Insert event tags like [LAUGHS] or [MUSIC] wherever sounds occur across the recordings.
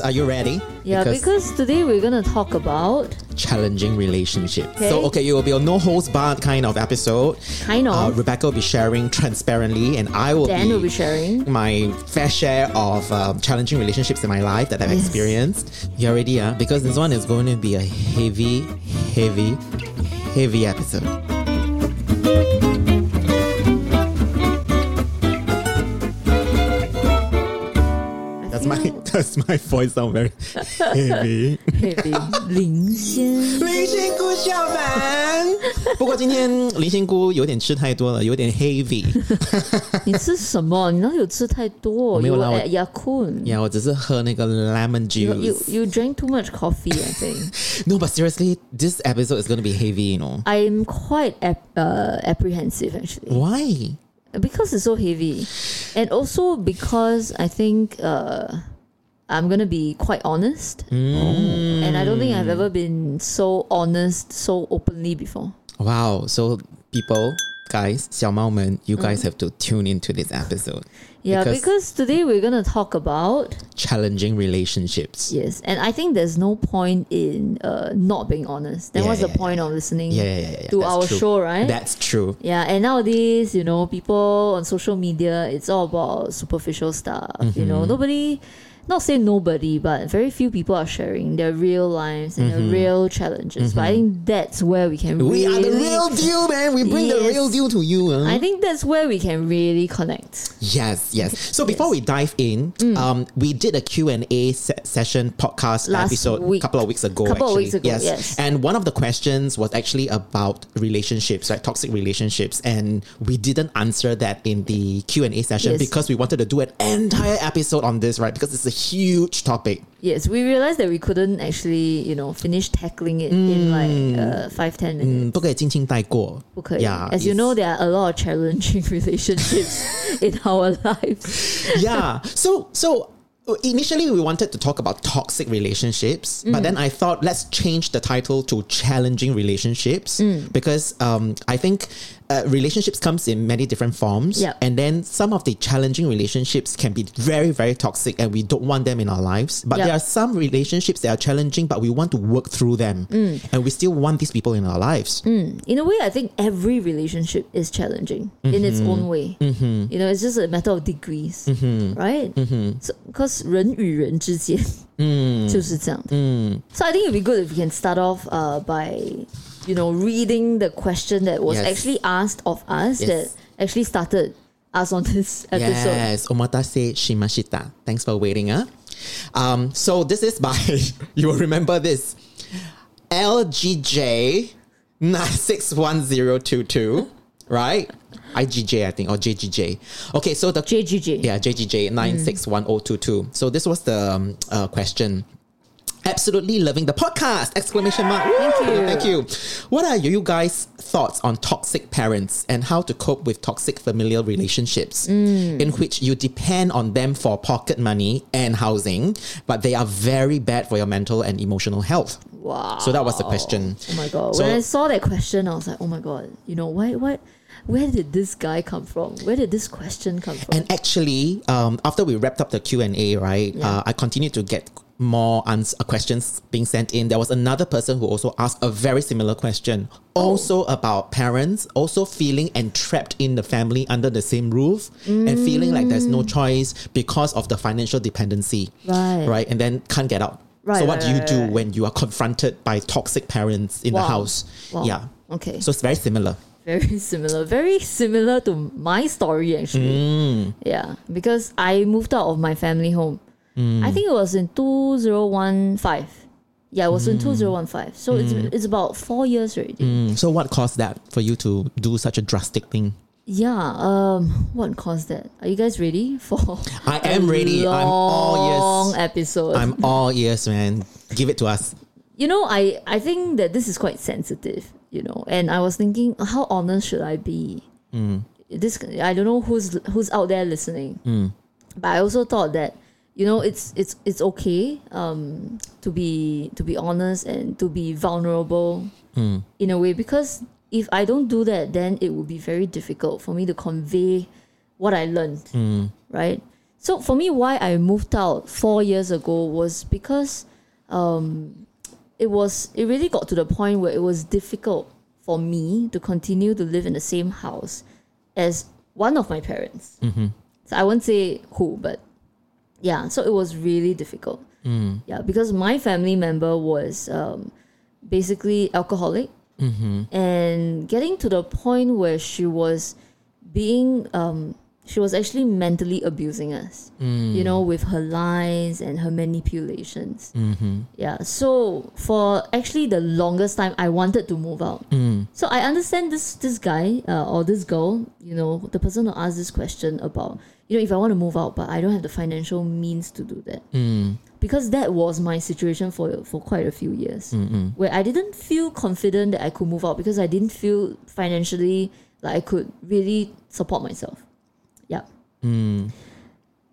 are you ready? Yeah, because, today we're gonna talk about challenging relationships. Okay. So, okay, it will be a no holds barred kind of episode. kind of Uh, Rebecca will be sharing transparently, and I will Dan be, will be sharing. my fair share of um, challenging relationships in my life that I've experienced. You ready, yeah? Because this one is going to be a heavy, heavy, heavy episode. my that's my voice sound very heavy. heavy [LAUGHS] 林先林仙姑小凡，不过今天林仙姑有点吃太多了，有点 heavy。你吃什么？你哪里有吃太多？没有啦 You 我 were at Yakun. 呀，我只是喝那个 [LAUGHS] lemon You, you juice。 you drank too much coffee, I think. [LAUGHS] No, but seriously, this episode is going to be heavy, you know. I'm quite ap- uh, apprehensive actually Why? because it's so heavy, and also because I think uh, I'm gonna be quite honest, and I don't think I've ever been so honest so openly before. Wow. So people, guys, 小猫们, you guys have to tune into this episode. Yeah, Because- because today we're gonna talk about Challenging relationships. Yes, and I think there's no point in uh, not being honest. Then Yeah, what's yeah, the point of listening Yeah, yeah, yeah. yeah, to that's our true. show, right? That's true. yeah, and nowadays, you know, people on social media, it's all about superficial stuff. You Mm-hmm. know, nobody, not say nobody, but very few people are sharing their real lives and their real challenges. But I think that's where we can Mm-hmm. We really. are the real deal, man. We bring the real deal to you. huh? I think that's where we can really connect. Yes, yes. So before we dive in, um, we did a Q&A se- session podcast Mm. Last episode a couple of weeks ago. Couple of actually. weeks ago, yes. And one of the questions was actually about relationships, right? Toxic relationships. And we didn't answer that in the Q&A session Yes. because we wanted to do an entire episode on this, right? Because it's a huge topic. Yes, we realized that we couldn't actually, you know, finish tackling it in like uh, five ten minutes. 嗯，不可以轻轻带过。不可以. Yeah, As you it's- know, there are a lot of challenging [LAUGHS] relationships in [LAUGHS] our lives. yeah. [LAUGHS] So so initially we wanted to talk about toxic relationships, Mm. but then I thought let's change the title to challenging relationships Mm. because um, I think uh, relationships comes in many different forms, Yep. and then some of the challenging relationships can be very very toxic, and we don't want them in our lives. But Yep. there are some relationships that are challenging, but we want to work through them, Mm. and we still want these people in our lives. In a way, I think every relationship is challenging in its Mm-hmm. own way. You know, it's just a matter of degrees, Mm-hmm. right? So, because 人与人之间 Mm. 就是这样的。[LAUGHS] So I think it'd be good if we can start off uh, by, you know, reading the question that was Yes. actually asked of us Yes. that actually started us on [LAUGHS] this episode. Yes, omatase shimashita. Thanks for waiting, huh? Um, so this is by [LAUGHS] you will remember this LGJ nine six one zero two two, right? IGJ, I think, or JGJ. Okay, so the JGJ. yeah, JGJ nine six one zero two two. So this was the um, uh, question. Absolutely loving the podcast! Exclamation mark! Thank you. Thank you. What are you guys' thoughts on toxic parents and how to cope with toxic familial relationships Mm. in which you depend on them for pocket money and housing, but they are very bad for your mental and emotional health? Wow. So that was the question. Oh my god! So- when I saw that question, I was like, "Oh my god!" You know, why? What? Where did this guy come from? Where did this question come from? And actually, um, after we wrapped up the Q and A, right, Yeah. uh, I continued to get more ans- uh, questions being sent in. There was another person who also asked a very similar question, Oh. also about parents, also feeling entrapped in the family under the same roof and feeling like there's no choice because of the financial dependency, Mm. Right. Right, and then can't get out. Right, so what right, do you do right. when you are confronted by toxic parents in the house? Wow. Yeah. Okay. So it's very similar. very [LAUGHS] similar, very similar to my story actually. Mm. Yeah, because I moved out of my family home. Mm. I think it was in two zero one five. Yeah, it was Mm. in two zero one five. So it's it's about four years already. Mm, So what caused that for you to do such a drastic thing? Yeah. Um. What caused that? Are you guys ready for? I am ready. I'm all Long ears. episode. I'm all ears, man. Give it to us. you know, I I think that this is quite sensitive. You know, and I was thinking, how honest should I be? This I don't know who's who's out there listening, but I also thought that you know it's it's it's okay um, to be to be honest and to be vulnerable in a way because if I don't do that, then it would be very difficult for me to convey what I learned, right? So for me, why I moved out four years ago was because um, it was it really got to the point where it was difficult for me to continue to live in the same house as one of my parents. So I won't say who, but yeah. So it was really difficult. Yeah, because my family member was um, basically alcoholic, and getting to the point where she was being um, she was actually mentally abusing us you know with her lies and her manipulations. Yeah so for actually the longest time i wanted to move out. So i understand this this guy uh, or this girl you know the person who asked this question about you know if i want to move out but i don't have the financial means to do that because that was my situation for for quite a few years where I didn't feel confident that I could move out because I didn't feel financially like I could really support myself. Yeah.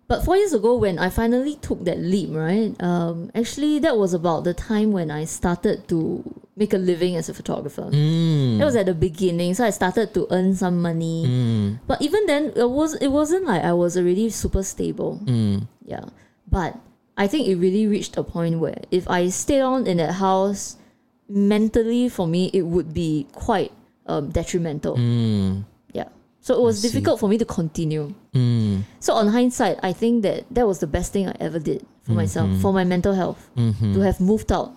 But four years ago, when I finally took that leap, right? Um, actually, that was about the time when I started to make a living as a photographer. Hmm. That was at the beginning, so I started to earn some money. Hmm. But even then, it was it wasn't like I was already super stable. Hmm. Yeah, but I think it really reached a point where if I stayed on in that house, mentally for me, it would be quite um, detrimental. Yeah. So it was difficult for me to continue. So on hindsight, I think that that was the best thing I ever did for mm-hmm. myself, for my mental health, mm-hmm. to have moved out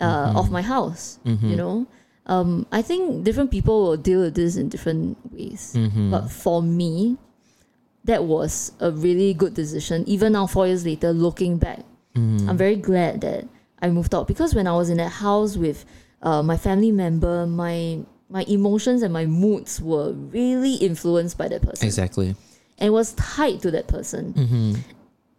uh, of my house. You know, um, I think different people will deal with this in different ways. But for me, that was a really good decision. Even now, four years later, looking back, I'm very glad that I moved out because when I was in that house with uh, my family member, my my emotions and my moods were really influenced by that person Exactly. and was tied to that person. [CLEARS THROAT]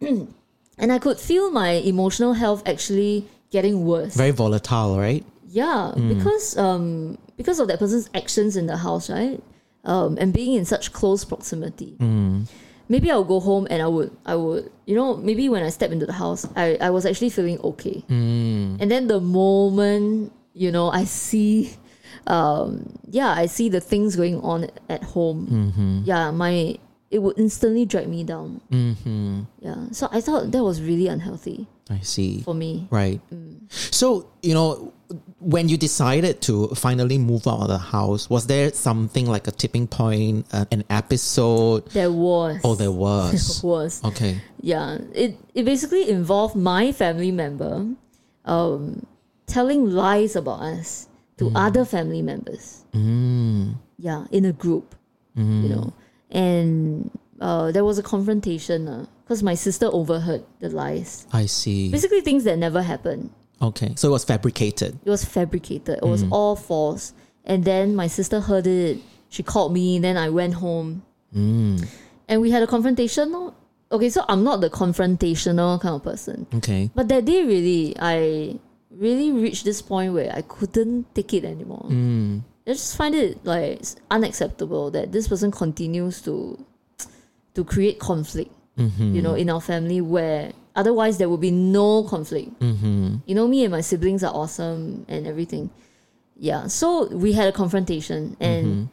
and I could feel my emotional health actually getting worse. Very volatile, right? Yeah, because um because of that person's actions in the house, right? Um, and being in such close proximity. Mm. Maybe I'll go home and I would I would you know maybe when I step into the house I, I was actually feeling okay. And then the moment you know I see um yeah I see the things going on at home. Mm-hmm. Yeah, my it would instantly drag me down. Yeah, so I thought that was really unhealthy I see. for me. Right. So, you know, when you decided to finally move out of the house, was there something like a tipping point, uh, an episode? There was. Oh, there was. [LAUGHS] was. Okay. Yeah, it it basically involved my family member um, telling lies about us to other family members. Mm. Yeah, in a group, you know, and uh, there was a confrontation uh, because my sister overheard the lies. I see. Basically, things that never happened. Okay. So it was fabricated. It was fabricated. It was mm. all false. And then my sister heard it. She called me. Then I went home, mm. and we had a confrontation. Okay, so I'm not the confrontational kind of person. Okay. But that day, really, I really reached this point where I couldn't take it anymore. Mm. I just find it like unacceptable that this person continues to [TSK] to create conflict. You know, mm-hmm. in our family where otherwise there would be no conflict. Mm-hmm. You know, me and my siblings are awesome and everything. Yeah, so we had a confrontation, and mm-hmm.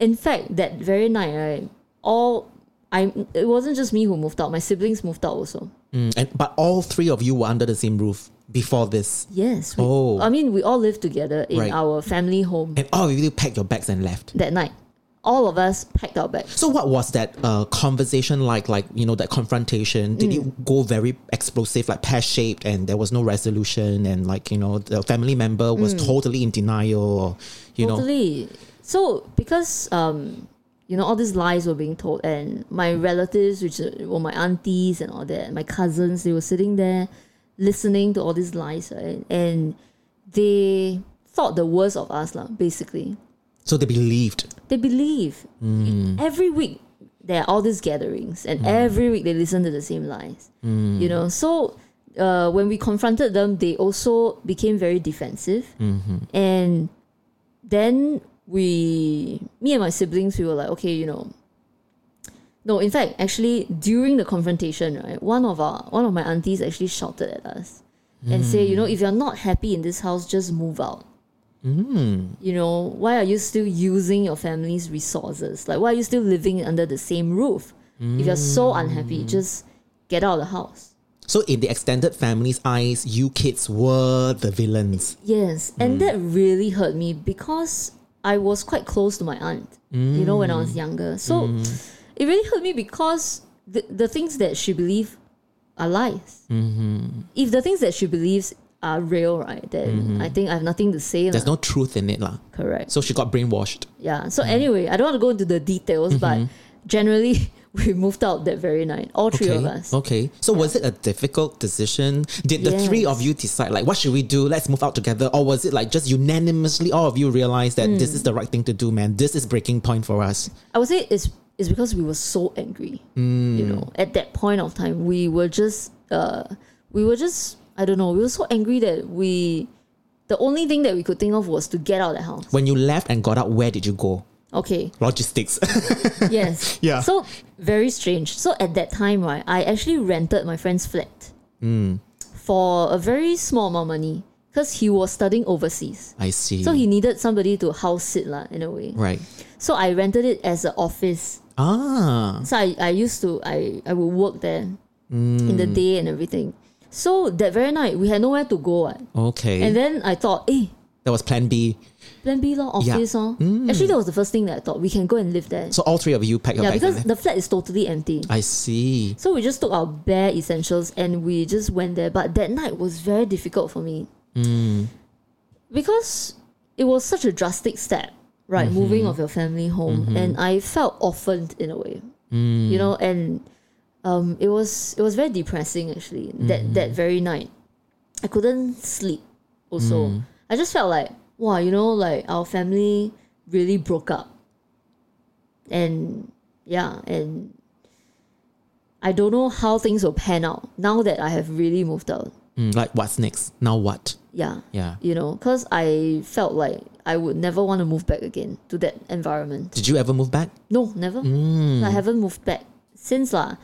in fact, that very night, right, all I it wasn't just me who moved out. My siblings moved out also. Mm, and but all three of you were under the same roof before this, Yes. We, Oh. I mean, we all lived together in Right. our family home and all of you packed your bags and left. that night. All of us packed our bags. So what was that uh, conversation like? Like you know that confrontation? Did Mm. it go very explosive, like pear shaped, and there was no resolution, and like you know the family member was totally in denial, or you know? Mm. totally. So because um, you know, all these lies were being told, and my relatives, which were my aunties and all that, my cousins, they were sitting there listening to all these lies, right? And they thought the worst of us, lah, basically. So they believed. they believe. Mm. Every week there are all these gatherings and mm. every week they listen to the same lies mm. you know? So uh, when we confronted them they also became very defensive. Mm-hmm. And then we me and my siblings we were like okay you know no in fact actually during the confrontation right one of our one of my aunties actually shouted at us and say you know if you're not happy in this house just move out mm. you know, why are you still using your family's resources? Like, why are you still living under the same roof? If you're so unhappy, mm. just get out of the house. So in the extended family's eyes, you kids were the villains. Yes, and mm. that really hurt me because I was quite close to my aunt, you know, when I was younger. So it really hurt me because the, the things that she believes are lies. Mm-hmm. If the things that she believes are real, right, then mm-hmm. I think I have nothing to say. There's lah. no truth in it, lah. Correct. So she got brainwashed. Yeah. So mm-hmm. anyway, I don't want to go into the details, but generally [LAUGHS] we moved out that very night, all three okay. of us. Okay. So was it a difficult decision? Did the three of you decide like what should we do? Let's move out together, or was it like just unanimously all of you realized that hmm. this is the right thing to do, man? This is breaking point for us. I would say it's it's because we were so angry. You know, at that point of time, we were just uh, we were just I don't know, we were so angry that we the only thing that we could think of was to get out of the house. When you left and got out, where did you go? Okay. Logistics. [LAUGHS] Yes. Yeah. So very strange. So at that time, right, I actually rented my friend's flat for a very small amount of money because he was studying overseas. I see. So he needed somebody to house sit lah, in a way. right. So I rented it as an office. Ah. So I, I used to I, I would work there in the day and everything. So that very night we had nowhere to go. Okay. And then I thought, eh, that was plan B. plan B law Yeah. office lor. Actually that was the first thing that I thought. We can go and live there. So all three of you packed your yeah, bags because the flat is totally empty. I see. So we just took our bare essentials and we just went there. But that night was very difficult for me. Because it was such a drastic step, right? Mm-hmm. Moving of your family home. Mm-hmm. And I felt orphaned in a way. Mm. You know, and um, it was it was very depressing actually. That mm-hmm. that very night. I couldn't sleep also. Mm. I just felt like, wow, you know, like our family really broke up. And yeah, and I don't know how things will pan out now that I have really moved out. Mm, like what's next? Now what? Yeah. Yeah. You know, because I felt like I would never want to move back again to that environment. Did you ever move back? No, never. Mm. I haven't moved back since lah.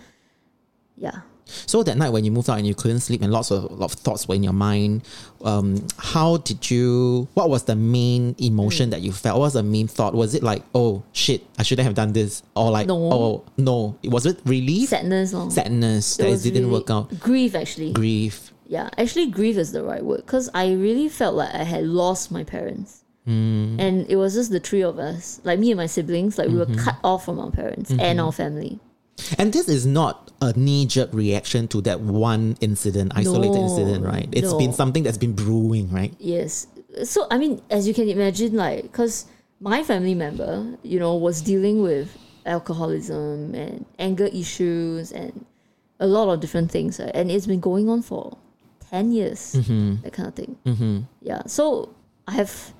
Yeah. So that night when you moved out and you couldn't sleep and lots of, lot of thoughts were in your mind, um, how did you, what was the main Mm. emotion that you felt? What was the main thought? Was it like, oh shit, I shouldn't have done this? Or like, No. oh no, was it relief? Sadness. lor. Sadness It that it didn't really- work out. Grief actually. Grief. yeah, actually, grief is the right word because I really felt like I had lost my parents. Hmm. And it was just the three of us, like me and my siblings, like we Mm-hmm. were cut off from our parents and our family. And this is not a knee jerk reaction to that one incident, isolated No, incident, right? It's no. been something that's been brewing, right? Yes. So, I mean, as you can imagine, like, because my family member, you know, was dealing with alcoholism and anger issues and a lot of different things. right? And it's been going on for 10 years, that kind of thing. Mm-hmm. Yeah. So, I have,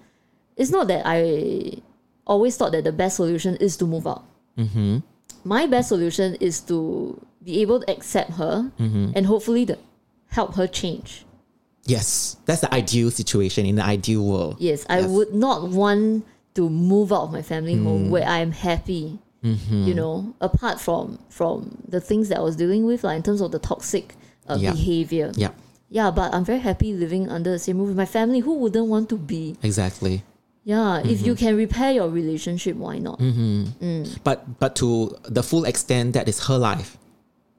it's not that I always thought that the best solution is to move out. Mm-hmm. My best solution is to be able to accept her and hopefully to help her change. Yes, that's the ideal situation in the ideal world. Yes, I would not want to move out of my family home where I am happy. You know, apart from from the things that I was dealing with, like in terms of the toxic uh, Yeah. behavior. Yeah, Yeah, but I'm very happy living under the same roof with my family. Who wouldn't want to be? exactly. Yeah, if you mm-hmm. can repair your relationship, why not? Mm-hmm. Mm. But but to the full extent that is her life,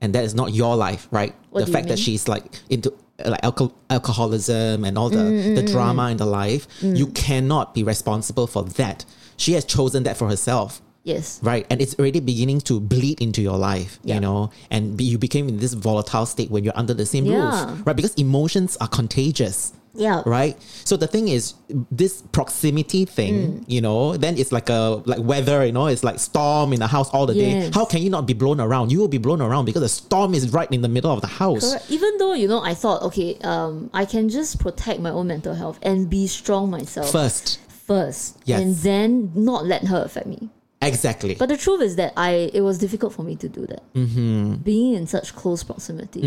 and that is not your life, right? What the fact that she's like into uh, like alcohol, alcoholism and all the Mm, mm the mm, drama in the life, you cannot be responsible for that. She has chosen that for herself. Yes. Right, and it's already beginning to bleed into your life, Yeah. you know, and be, you became in this volatile state when you're under the same Yeah. roof, right? Because emotions are contagious Yeah. right so the thing is this proximity Mm. thing you know then it's like a like weather you know it's like storm in the house all the day how can you not be blown around you will be blown around because the storm is right in the middle of the house Correct. Even though you know, I thought, okay, um, I can just protect my own mental health and be strong myself first first, Yes. and then not let her affect me. exactly But the truth is that I it was difficult for me to do that. Mm-hmm. Being in such close proximity,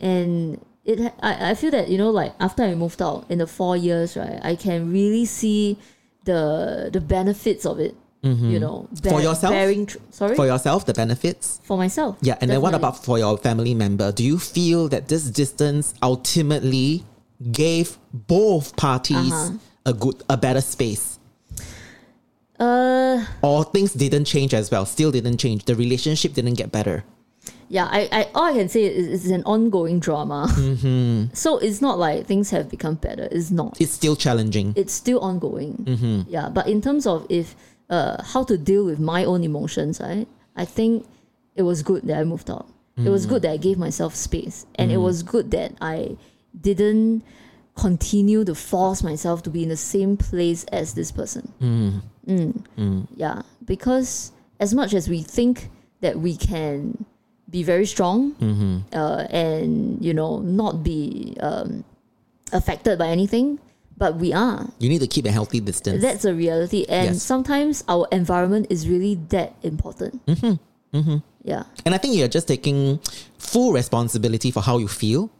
and it I, I feel that you know like after I moved out in the four years, right, I can really see the the benefits of it. You know, For yourself? bearing tr- sorry for yourself the benefits for myself. yeah and then what about for your family member do you feel that this distance ultimately gave both parties Uh-huh. a good a better space Uh, or things didn't change as well still didn't change the relationship didn't get better yeah, I, I all I can say is it's an ongoing drama. Mm-hmm. [LAUGHS] So it's not like things have become better. It's not. It's still challenging. It's still ongoing. Mm-hmm. Yeah, but in terms of if uh, how to deal with my own emotions, right? I think it was good that I moved out. It was good mm-hmm. that I gave myself space, and it was good that I didn't continue to force myself to be in the same place as this person. Mm. mm. Yeah, because as much as we think that we can be very strong uh, and you know not be um, affected by anything, but we are. You need to keep a healthy distance. That's a reality, and Yes. sometimes our environment is really that important. Yeah, And I think you're just taking full responsibility for how you feel,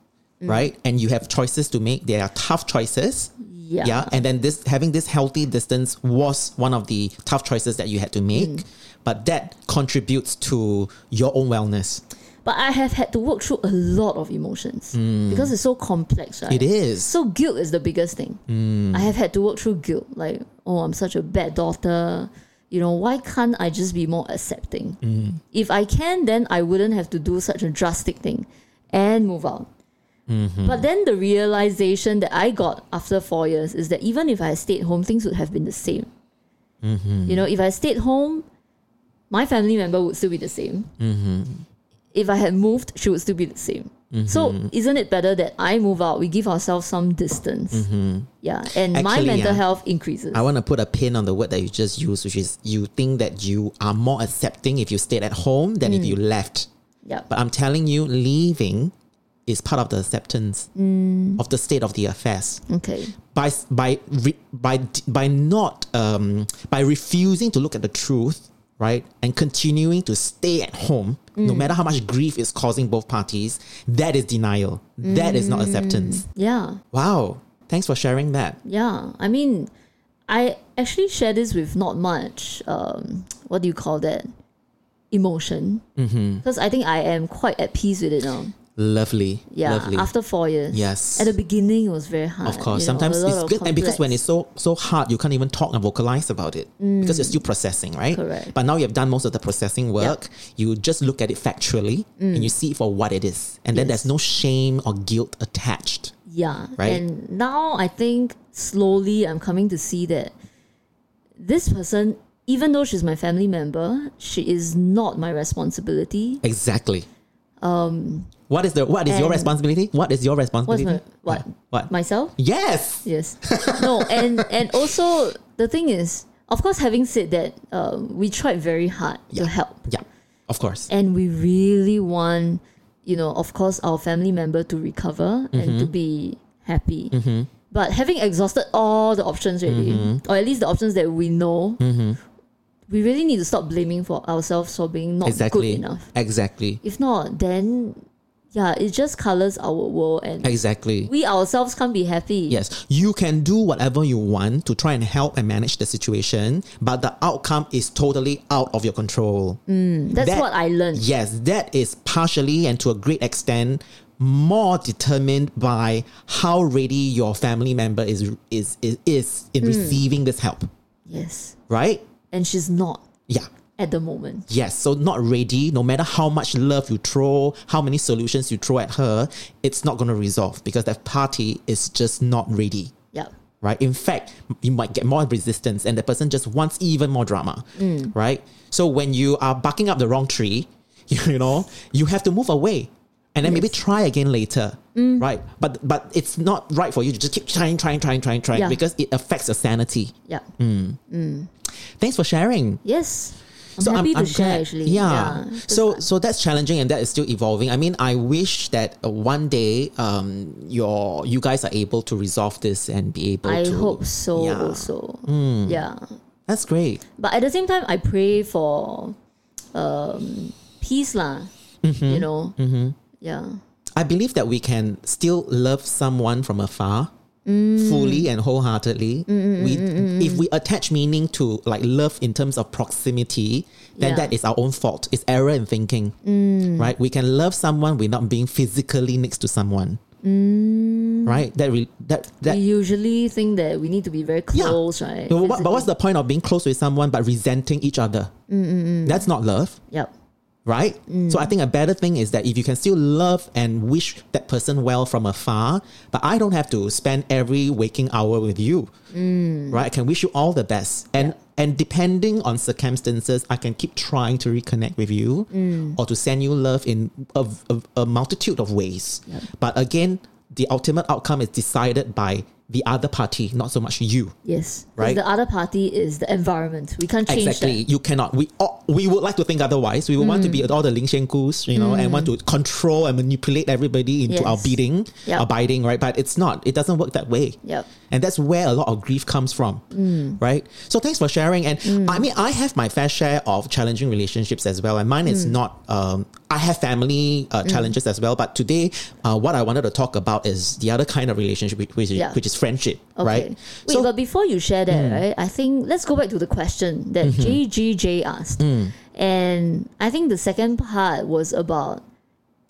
Mm. right? And you have choices to make. They are tough choices. yeah, And then this having this healthy distance was one of the tough choices that you had to make. Mm. But that contributes to your own wellness. But I have had to work through a lot of emotions mm. because it's so complex, right? Mm. It is. So guilt is the biggest thing. Mm. I have had to work through guilt, like, oh, I'm such a bad daughter. You know, why can't I just be more accepting? Mm. If I can, then I wouldn't have to do such a drastic thing and move out. Mm-hmm. But then the realization that I got after four years is that even if I had stayed home, things would have been the same. Mm-hmm. You know, if I stayed home, my family member would still be the same. Mm-hmm. If I had moved, she would still be the same. So mm-hmm. isn't it better that I move out? We give ourselves some distance. Mm-hmm. Yeah, and my mental yeah. health increases. I want to put a pin on the word that you just used, which is you think that you are more accepting if you stayed at home than if mm. you left. yeah, But I'm telling you, leaving is part of the acceptance mm. of the state of the affairs. okay, By by by by not um, by refusing to look at the truth, right, and continuing to stay at home, no mm. matter how much grief is causing both parties, that is denial. That is not mm. acceptance. yeah, Wow. Thanks for sharing that. yeah. I mean, I actually share this with not much. Um, what do you call that? Emotion. Mm-hmm. Because I think I am quite at peace with it now. Lovely. Yeah, Lovely. after four years. Yes. At the beginning, it was very hard. Of course, you know, sometimes a it's good, and because when it's so so hard, you can't even talk and vocalize about it because you're still processing, right? Mm. Correct. But now you've done most of the processing work. You just look at it factually and you see it for what it is, and then Mm. Yes. there's no shame or guilt attached. Yeah. Right? And now I think slowly I'm coming to see that this person, even though she's my family member, she is not my responsibility. Exactly. Um. What is the what is your responsibility? What is your responsibility? my what? What? Myself? yes. Yes. [LAUGHS] no, and and also the thing is, of course, having said that, um, we tried very hard Yeah. to help, Yeah. Of course. and we really want, you know, of course, our family member to recover and to be happy. But having exhausted all the options already, or at least the options that we know, we really need to stop blaming for ourselves for being not Exactly. good enough. Exactly. If not, then yeah, it just colors our world, and Exactly. we ourselves can't be happy. Yes, you can do whatever you want to try and help and manage the situation, but the outcome is totally out of your control. Mm, that's That- what I learned. Yes, that is partially and to a great extent more determined by how ready your family member is is is, is in mm. receiving this help, Yes. right? And she's not Yeah. at the moment. Yes, so not ready, no matter how much love you throw, how many solutions you throw at her, it's not going to resolve because that party is just not ready. Yeah. right? In fact, you might get more resistance and the person just wants even more drama, mm. right? So when you are barking up the wrong tree, [LAUGHS] you know, you have to move away and then maybe try again later, mm. right? But but it's not right for you to just keep trying, trying, trying, trying, trying Yeah. because it affects your sanity. Yeah. Mm. Thanks for sharing. Yes. I'm happy to share glad. actually. Yeah. That's So fun. so that's challenging and that is still evolving. I mean, I wish that uh, one day um your you guys are able to resolve this and be able I to hope so Yeah. also. Yeah. That's great. But at the same time I pray for um peace lah. Mm-hmm. You know. Yeah. I believe that we can still love someone from afar Mm. fully and wholeheartedly. Mm, mm, we, if we attach meaning to like love in terms of proximity, then Yeah. that is our own fault. It's error in thinking, right? We can love someone without being physically next to someone, right? That we that that. we usually think that we need to be very Yeah. close, right? But, what- but what's the point of being close with someone but resenting each other? That's not love. Yep. Right? So I mm. think a better thing is that if you can still love and wish that person well from afar, but I don't have to spend every waking hour with you, mm. right? I can wish you all the best, and and depending on circumstances, I can keep trying to reconnect with you, mm. or to send you love in a, a, a multitude of ways. But again, the ultimate outcome is decided by the other party, not so much you. Yes. Right. The other party is the environment. We can't change Exactly. that. You cannot. We all, we would like to think otherwise. We would want to be Mm. all the Ling Xian Gus, you know, and want to control and manipulate everybody into our Yes. bidding, Yep. abiding, right? But it's not. It doesn't work that way. Yep. And that's where a lot of grief comes from, Mm. right? So thanks for sharing. And I mean, I have my fair share of challenging relationships as well. And mine is Mm. not. Um, I have family uh, challenges as well. But today, uh, what I wanted to talk about is the other kind of relationship, which, which, is, Yeah. which is friendship, Okay. right? Wait, so, but before you share that, right, I think let's go back to the question that Mm-hmm. JGJ asked. Hmm. And I think the second part was about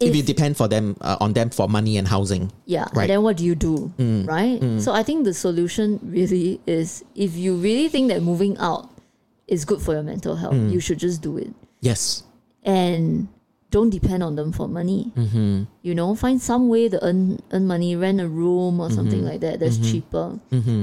if you depend for them uh, on them for money and housing, Yeah. Right. Then what do you do? Right? So I think the solution really is if you really think that moving out is good for your mental health, you should just do it. yes, And don't depend on them for money. Mm-hmm. You know, find some way to earn earn money, rent a room or Mm-hmm. something like that that's cheaper.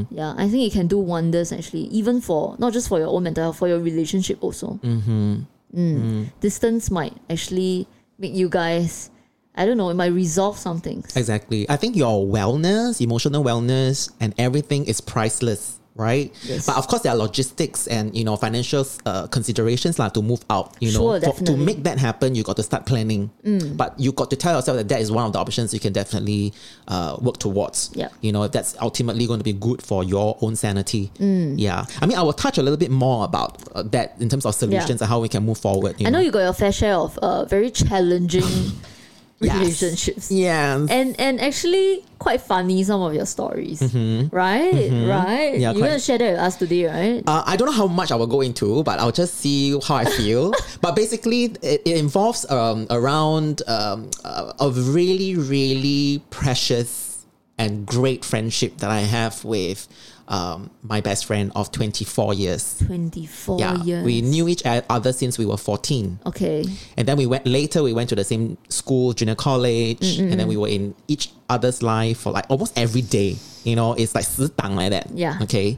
Yeah. I think it can do wonders actually, even for not just for your own mental health, for your relationship also. Mm-hmm. Mm. Distance might actually make you guys I don't know, it might resolve some things. Exactly. I think your wellness, emotional wellness, and everything is priceless, right? Yes. But of course, there are logistics and you know financial uh, considerations like to move out. You know, Sure, For- to. Mm. make that happen, you got to start planning. But you got to tell yourself that that is one of the options you can definitely uh, work towards. Yeah. You know, that's ultimately going to be good for your own sanity. Mm. Yeah. I mean, I will touch a little bit more about uh, that in terms of solutions and how we can move forward. You I know you got your fair share of uh, very challenging [LAUGHS] Yes. relationships. Yeah. And and actually quite funny some of your stories. Right? Right? Mm-hmm. Yeah, You're gonna share that with us today, right? Uh, I don't know how much I will go into, but I'll just see how I feel. [LAUGHS] but basically, it, it involves um, around um, uh, a really, really precious and great friendship that I have with um, my best friend of 24 years. Twenty four Yeah, years. we knew each other since we were 14. Okay. And then we went later, we went to the same school, junior college, and then we were in each other's life for like almost every day. You know, it's like 死党 like that. Yeah. Okay.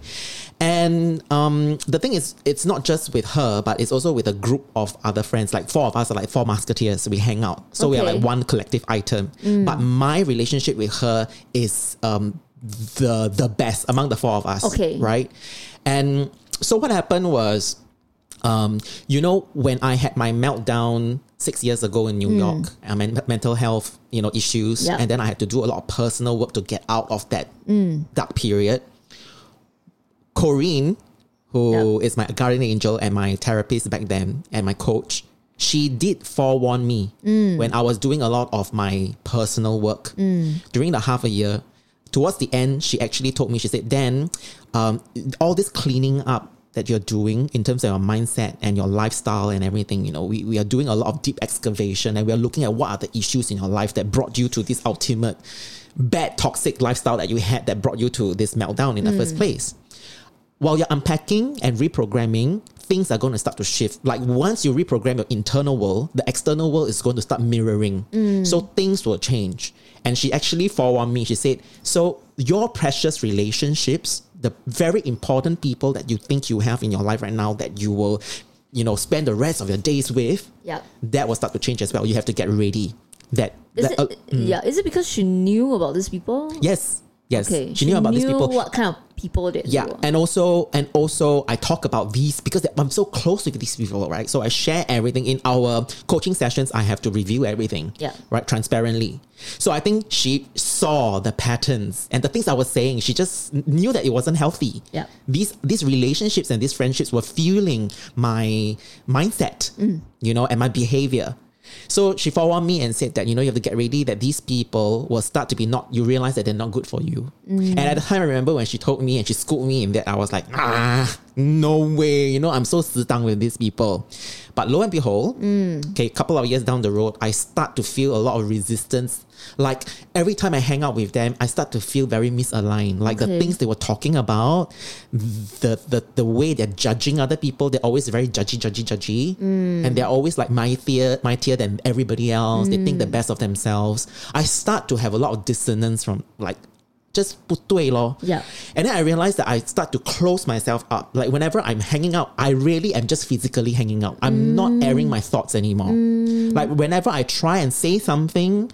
And um, the thing is, it's not just with her, but it's also with a group of other friends. Like four of us are like four musketeers. We hang out. So we are like one collective item. But my relationship with her is um, the the best among the four of us. Okay. Right. And so what happened was um, you know, when I had my meltdown six years ago in New hmm. York, uh, I mean, mental health, you know, issues, Yeah. and then I had to do a lot of personal work to get out of that hmm. dark period. Corinne, who is my guardian angel and my therapist back then, and my coach, she did forewarn me hmm. when I was doing a lot of my personal work during the half a year. Towards the end, she actually told me, she said, Dan, um, all this cleaning up that you're doing in terms of your mindset and your lifestyle and everything, you know, we, we are doing a lot of deep excavation and we are looking at what are the issues in your life that brought you to this ultimate bad, toxic lifestyle that you had that brought you to this meltdown in the first place. While you're unpacking and reprogramming, things are going to start to shift. Like once you reprogram your internal world, the external world is going to start mirroring. So things will change. And she actually forewarned me. She said, So your precious relationships, the very important people that you think you have in your life right now that you will, you know, spend the rest of your days with, Yeah. that will start to change as well. You have to get ready. That, Is that it uh, yeah, is it because she knew about these people? yes. Yes. Okay. She knew about these people. what kind of people that Yeah, were. and also and also I talk about these because I'm so close with these people, right? So I share everything in our coaching sessions. I have to review everything, Yeah. right, transparently. So I think she saw the patterns and the things I was saying. She just knew that it wasn't healthy. Yeah. these these relationships and these friendships were fueling my mindset, Mm. you know, and my behavior. So she forewarned me and said that, you know, you have to get ready that these people will start to be not, you realize that they're not good for you. And at the time, I remember when she told me and she schooled me in that, I was like, ah, no way. You know, I'm so sidang with these people. But lo and behold, okay, a couple of years down the road, I start to feel a lot of resistance. Like every time I hang out with them, I start to feel very misaligned. Like the things they were talking about, the, the the way they're judging other people, they're always very judgy, judgy, judgy. Mm. And they're always like mightier, mightier than everybody else. They think the mm. best of themselves. I start to have a lot of dissonance from like just 不对 lor. Yeah. And then I realized that I start to close myself up. Like whenever I'm hanging out, I really am just physically hanging out. I'm not mm. airing my thoughts anymore. Like whenever I try and say something,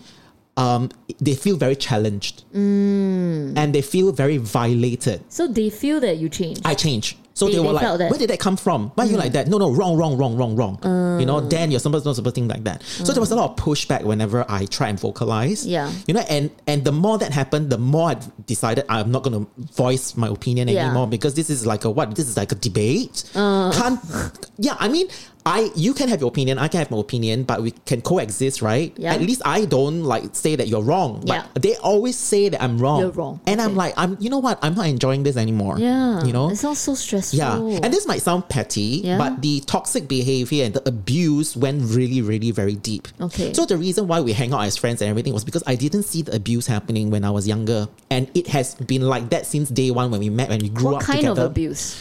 um, they feel very challenged. And they feel very violated. So they feel that you change. I change. So They- they, were they like, that. Mm. where did that come from? Why are you like that? No, no, wrong, wrong, wrong, wrong, wrong. you know, Dan, you're supposed not supposed to think like that. So there was a lot of pushback whenever I try and vocalize. Yeah. You know, and and the more that happened, the more I decided I'm not going to voice my opinion Yeah. Uh. anymore because this is like a what? This is like a debate. Can't. Yeah, I mean. I you can have your opinion, I can have my opinion, but we can coexist, right? Yeah. At least I don't like say that you're wrong. But Yeah. they always say that I'm wrong. You're wrong. And I'm like, I'm you know what? I'm not enjoying this anymore. yeah. You know? It sounds so stressful. Yeah, and this might sound petty, Yeah. but the toxic behavior and the abuse went really, really very deep. Okay. So the reason why we hang out as friends and everything was because I didn't see the abuse happening when I was younger, and it has been like that since day one when we met when we grew what up kind together. of abuse?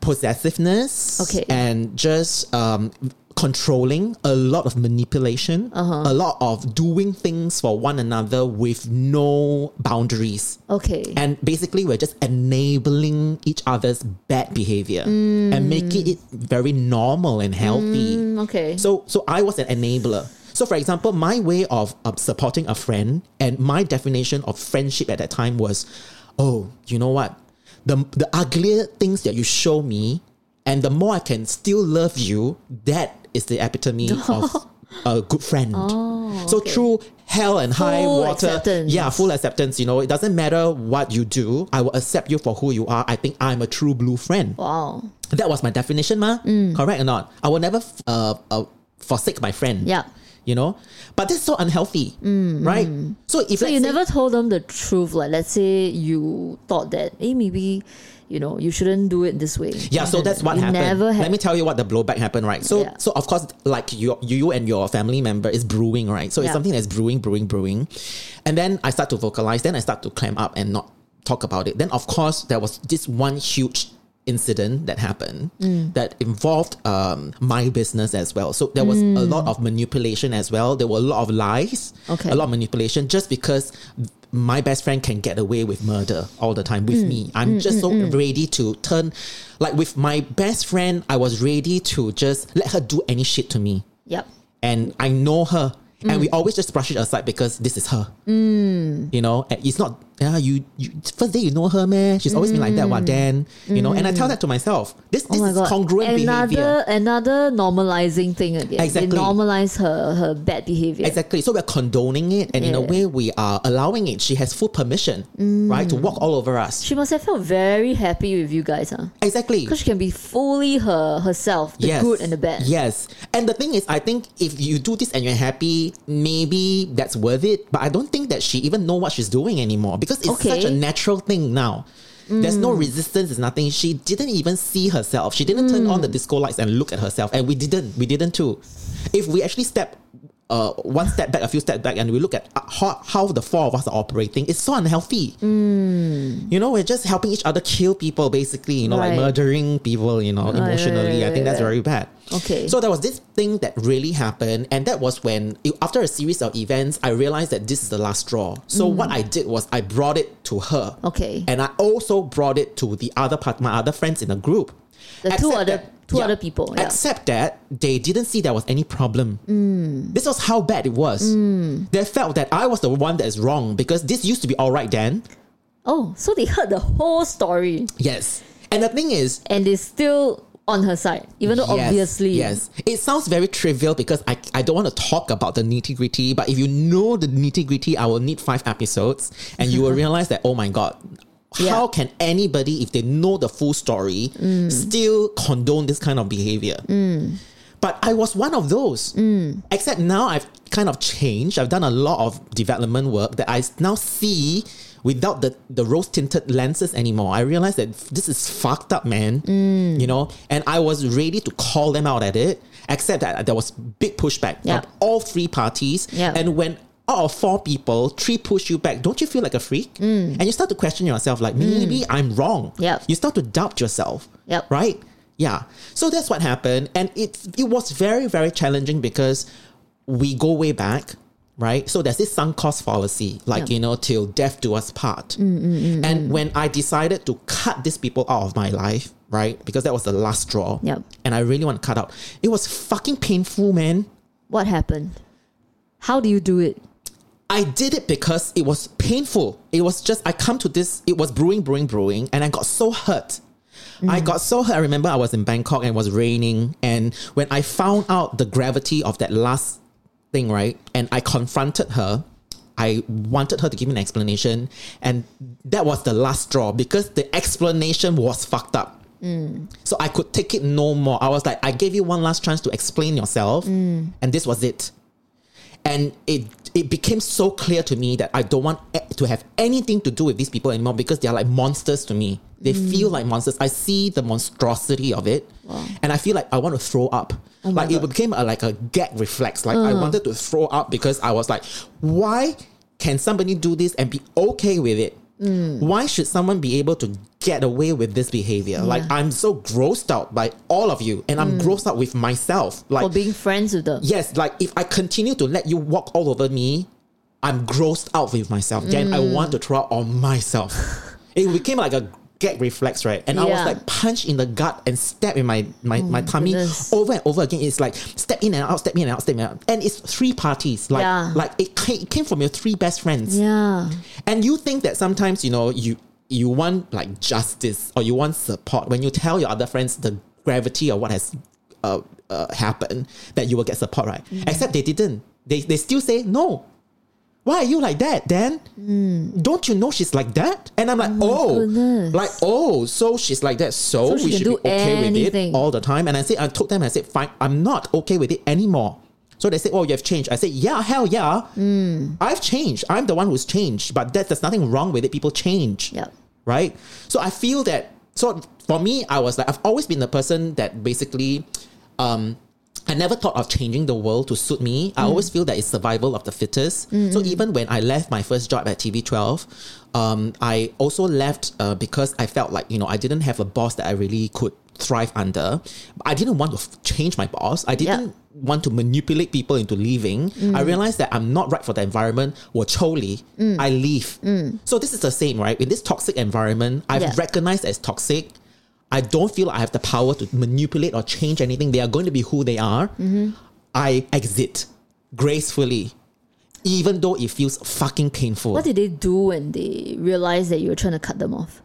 Possessiveness, Okay. and just um, controlling, a lot of manipulation, Uh-huh. a lot of doing things for one another with no boundaries. Okay. And basically, we're just enabling each other's bad behavior and making it very normal and healthy. Mm, okay. So, so I was an enabler. So, for example, my way of um, supporting a friend and my definition of friendship at that time was, oh, you know what? The the uglier things that you show me, and the more I can still love you, that is the epitome [LAUGHS] of a good friend. so through hell and high water, acceptance. yeah, full acceptance. You know, it doesn't matter what you do. I will accept you for who you are. I think I'm a true blue friend. wow. That was my definition, ma. Mm. Correct or not? I will never uh, uh, forsake my friend. Yeah. You know, but this is so unhealthy, right? So if Mm, So you say- never told them the truth. Like, let's say you thought that, hey, maybe, you know, you shouldn't do it this way. Yeah, so that's what happened. Never had. Let me tell you what the blowback happened, right? So, Yeah. so of course, like you, you and your family member is brewing, right? So it's Yeah. something that's brewing, brewing, brewing, and then I start to vocalize. Then I start to clam up and not talk about it. Then of course there was this one huge incident that happened Mm. that involved um, my business as well. So there was a lot of manipulation as well. There were a lot of lies, Okay. a lot of manipulation, just because my best friend can get away with murder all the time Mm. with me. I'm just so ready to turn, like with my best friend, I was ready to just let her do any shit to me, Yep. and I know her. And Mm. we always just brush it aside because this is her. You know, it's not, yeah, you, you, first day you know her, man. She's always been like that, what, Dan? You know, and I tell that to myself. This, this Mm. Oh my is god. congruent another behavior. another normalizing thing again. Exactly. They normalize her her bad behavior. Exactly. So we're condoning it, and in a way, we are allowing it. She has full permission, right, to walk all over us. She must have felt very happy with you guys, huh? Exactly. Because she can be fully her herself, the good and the bad. Yes. And the thing is, I think if you do this and you're happy, maybe that's worth it. But I don't think that she even know what she's doing anymore because it's such a natural thing now. There's no mm. resistance, there's nothing. She didn't even see herself. She didn't turn on the mm. disco lights and look at herself. And we didn't. We didn't too. If we actually step uh, one step back, a few steps back, and we look at uh, how, how the four of us are operating, it's so unhealthy. You know, we're just helping each other kill people, basically, you know, like murdering people, you know, emotionally. I think that's very bad. Okay. So there was this thing that really happened, and that was when, after a series of events, I realized that this is the last straw. So what I did was I brought it to her. Mm. Okay. And I also brought it to the other part, my other friends in the group. The two other- that- two other people, yeah. Except that they didn't see there was any problem. Mm. This was how bad it was. They felt that I was the one that is wrong because this used to be all right, then. Oh, so they heard the whole story Yes. And the thing is, and they still on her side, even though Yes, obviously Yes. It sounds very trivial because I, I don't want to talk about the nitty gritty, but if you know the nitty gritty, I will need five episodes and you will [LAUGHS] realize that, oh my God, Yeah. how can anybody, if they know the full story, Mm. still condone this kind of behavior? Mm. But I was one of those. Mm. Except now I've kind of changed. I've done a lot of development work that I now see without the, the rose tinted lenses anymore. I realized that this is fucked up, man. Mm. You know, and I was ready to call them out at it, except that there was big pushback Yeah. from all three parties. Yeah. And when out of four people, three push you back, don't you feel like a freak? Mm. And you start to question yourself, like, mm. maybe I'm wrong. Yep. You start to doubt yourself. Yep. Right? Yeah. So that's what happened. And it it was very, very challenging because we go way back, right? So there's this sunk cost fallacy, like, Yeah. you know, till death do us part. Mm, and when I decided to cut these people out of my life, right? Because that was the last straw. Yep. And I really want to cut out. It was fucking painful, man. What happened? How do you do it? I did it because it was painful. It was just, I come to this, it was brewing, brewing, brewing, and I got so hurt. I mm. got so hurt. I remember I was in Bangkok and it was raining. And when I found out the gravity of that last thing, right, and I confronted her, I wanted her to give me an explanation. And that was the last straw because the explanation was fucked up. Mm. So I could take it no more. I was like, I gave you one last chance to explain yourself, mm. and this was it and it it became so clear to me that I don't want to have anything to do with these people anymore because they are like monsters to me. They mm. feel like monsters. I see the monstrosity of it, and I feel like I want to throw up. Oh like it became a, like a gag reflex. Like I uh-huh. wanted to throw up because I was like, why can somebody do this and be okay with it? Why should someone be able to get away with this behavior? Like I'm so grossed out by all of you, and I'm grossed out with myself. Like For being friends with them? yes, like if I continue to let you walk all over me, I'm grossed out with myself. Then I Mm. want to throw out on myself. [LAUGHS] it became like a gag reflex, right? And I was like punched in the gut and stabbed in my my, my tummy goodness. over and over again. It's like step in and out, step in and out, step in and out. And it's three parties. Like Yeah. like it came, it came from your three best friends. Yeah. And you think that sometimes, you know, you you want like justice or you want support when you tell your other friends the gravity of what has uh, uh, happened, that you will get support, right? Mm-hmm. Except they didn't. They they still say no. Why are you like that, Dan? Don't you know she's like that? And I'm like, oh, Mm. goodness. like oh, so she's like that. So, So we should do be okay with anything. it all the time. And I said, I told them, I said, fine, I'm not okay with it anymore. So they said, oh, you have changed. I said, yeah, hell yeah. Mm. I've changed. I'm the one who's changed. But that, there's nothing wrong with it. People change. Yeah. Right? So I feel that, so for me, I was like, I've always been the person that basically, um, I never thought of changing the world to suit me. Mm. I always mm. feel that it's survival of the fittest. Mm. So mm-hmm. even when I left my first job at TV12, um, I also left uh, because I felt like, you know, I didn't have a boss that I really could thrive under. I didn't want to change my boss. I didn't yeah. want to manipulate people into leaving. Mm. I realized that I'm not right for the environment. Well, choli, mm. I leave. Mm. So this is the same, right? In this toxic environment, I've yeah. recognized as toxic. I don't feel I have the power to manipulate or change anything. They are going to be who they are. I exit gracefully, even though it feels fucking painful. What did they do when they realized that you were trying to cut them off?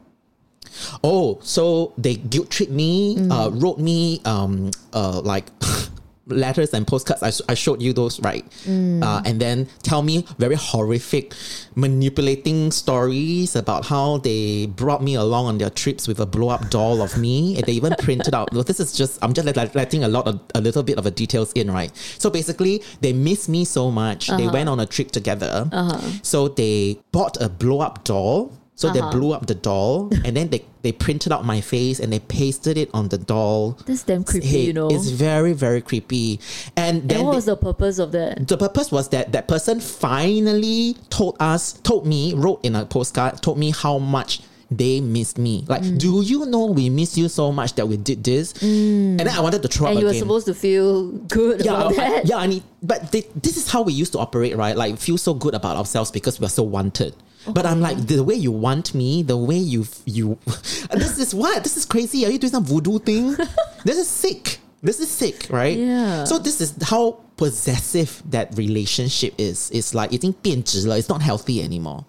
Oh, so they guilt trip me, uh, wrote me um, uh, like [LAUGHS] letters and postcards. I, I showed you those, right? Mm. Uh, and then tell me very horrific, manipulating stories about how they brought me along on their trips with a blow up doll of me. And they even printed out. Well, this is just I'm just let- letting a lot of a little bit of the details in, right? So basically, they miss me so much. They uh-huh. went on a trip together. Uh-huh. So they bought a blow up doll. So they blew up the doll and then they, they printed out my face and they pasted it on the doll. That's damn creepy, you know. It's very, very creepy. And then and what they- was the purpose of that? the purpose was that that person finally told us, told me, wrote in a postcard, told me how much they missed me. Like, Mm. do you know we miss you so much that we did this? And then I wanted to throw And up you were supposed to feel good yeah, about I- that. yeah, I need, but they, this is how we used to operate, right? Like, feel so good about ourselves because we're so wanted. But I'm like the way you want me, the way you you. [LAUGHS] this is what this is crazy. Are you doing some voodoo thing? [LAUGHS] this is sick. This is sick, right? Yeah. So this is how possessive that relationship is. It's like 已经变质了. It's not healthy anymore.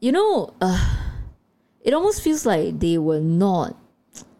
You know, uh, it almost feels like they were not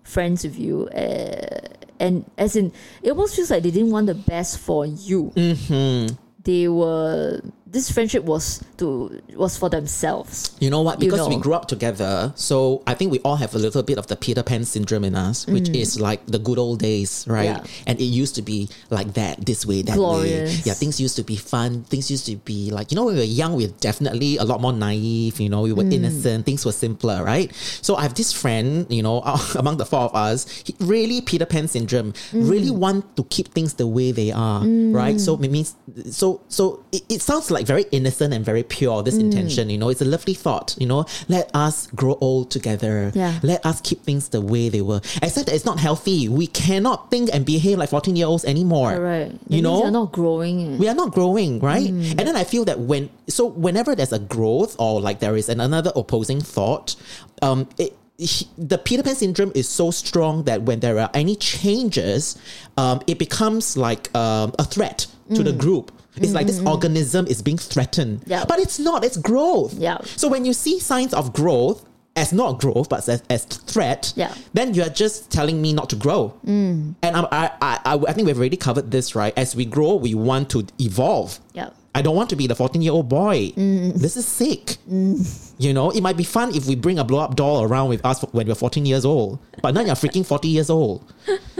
friends with you. Uh, and as in, it almost feels like they didn't want the best for you. Mm-hmm. They were this friendship was to was for themselves. You know what? You Because we grew up together, so I think we all have a little bit of the Peter Pan syndrome in us, which is like the good old days, right? Mm. Yeah. And it used to be like that, this way, that Glorious. way. Yeah, things used to be fun. Things used to be like, you know, when we were young, we were definitely a lot more naive, you know, we were Mm. innocent, things were simpler, right? So I have this friend, you know, [LAUGHS] among the four of us, he, really Peter Pan syndrome, Mm. really want to keep things the way they are, right? So it means, so, so it, it sounds like very innocent and very pure, Mm. this intention, you know, it's a lovely thought, you know, let us grow old together. Yeah. Let us keep things the way they were. Except that it's not healthy. We cannot think and behave like 14 year olds anymore. That You know? you're not growing. we are not growing, right? Mm. And then I feel that when so whenever there's a growth or like there is an, another opposing thought, um, it, he- the Peter Pan syndrome is so strong that when there are any changes, um, it becomes like um, a threat to the group. It's like this mm-hmm. organism is being threatened, Mm. Yeah. but it's not. It's growth. Yeah. So when you see signs of growth as not growth but as, as threat, Yeah. then you are just telling me not to grow. Mm. And I, I, I, I think we've already covered this, right? As we grow, we want to evolve. Yeah. I don't want to be the 14 year old boy. Mm. This is sick. Mm. You know, it might be fun if we bring a blow up doll around with us when we're 14 years old, but now you're freaking 40 years old.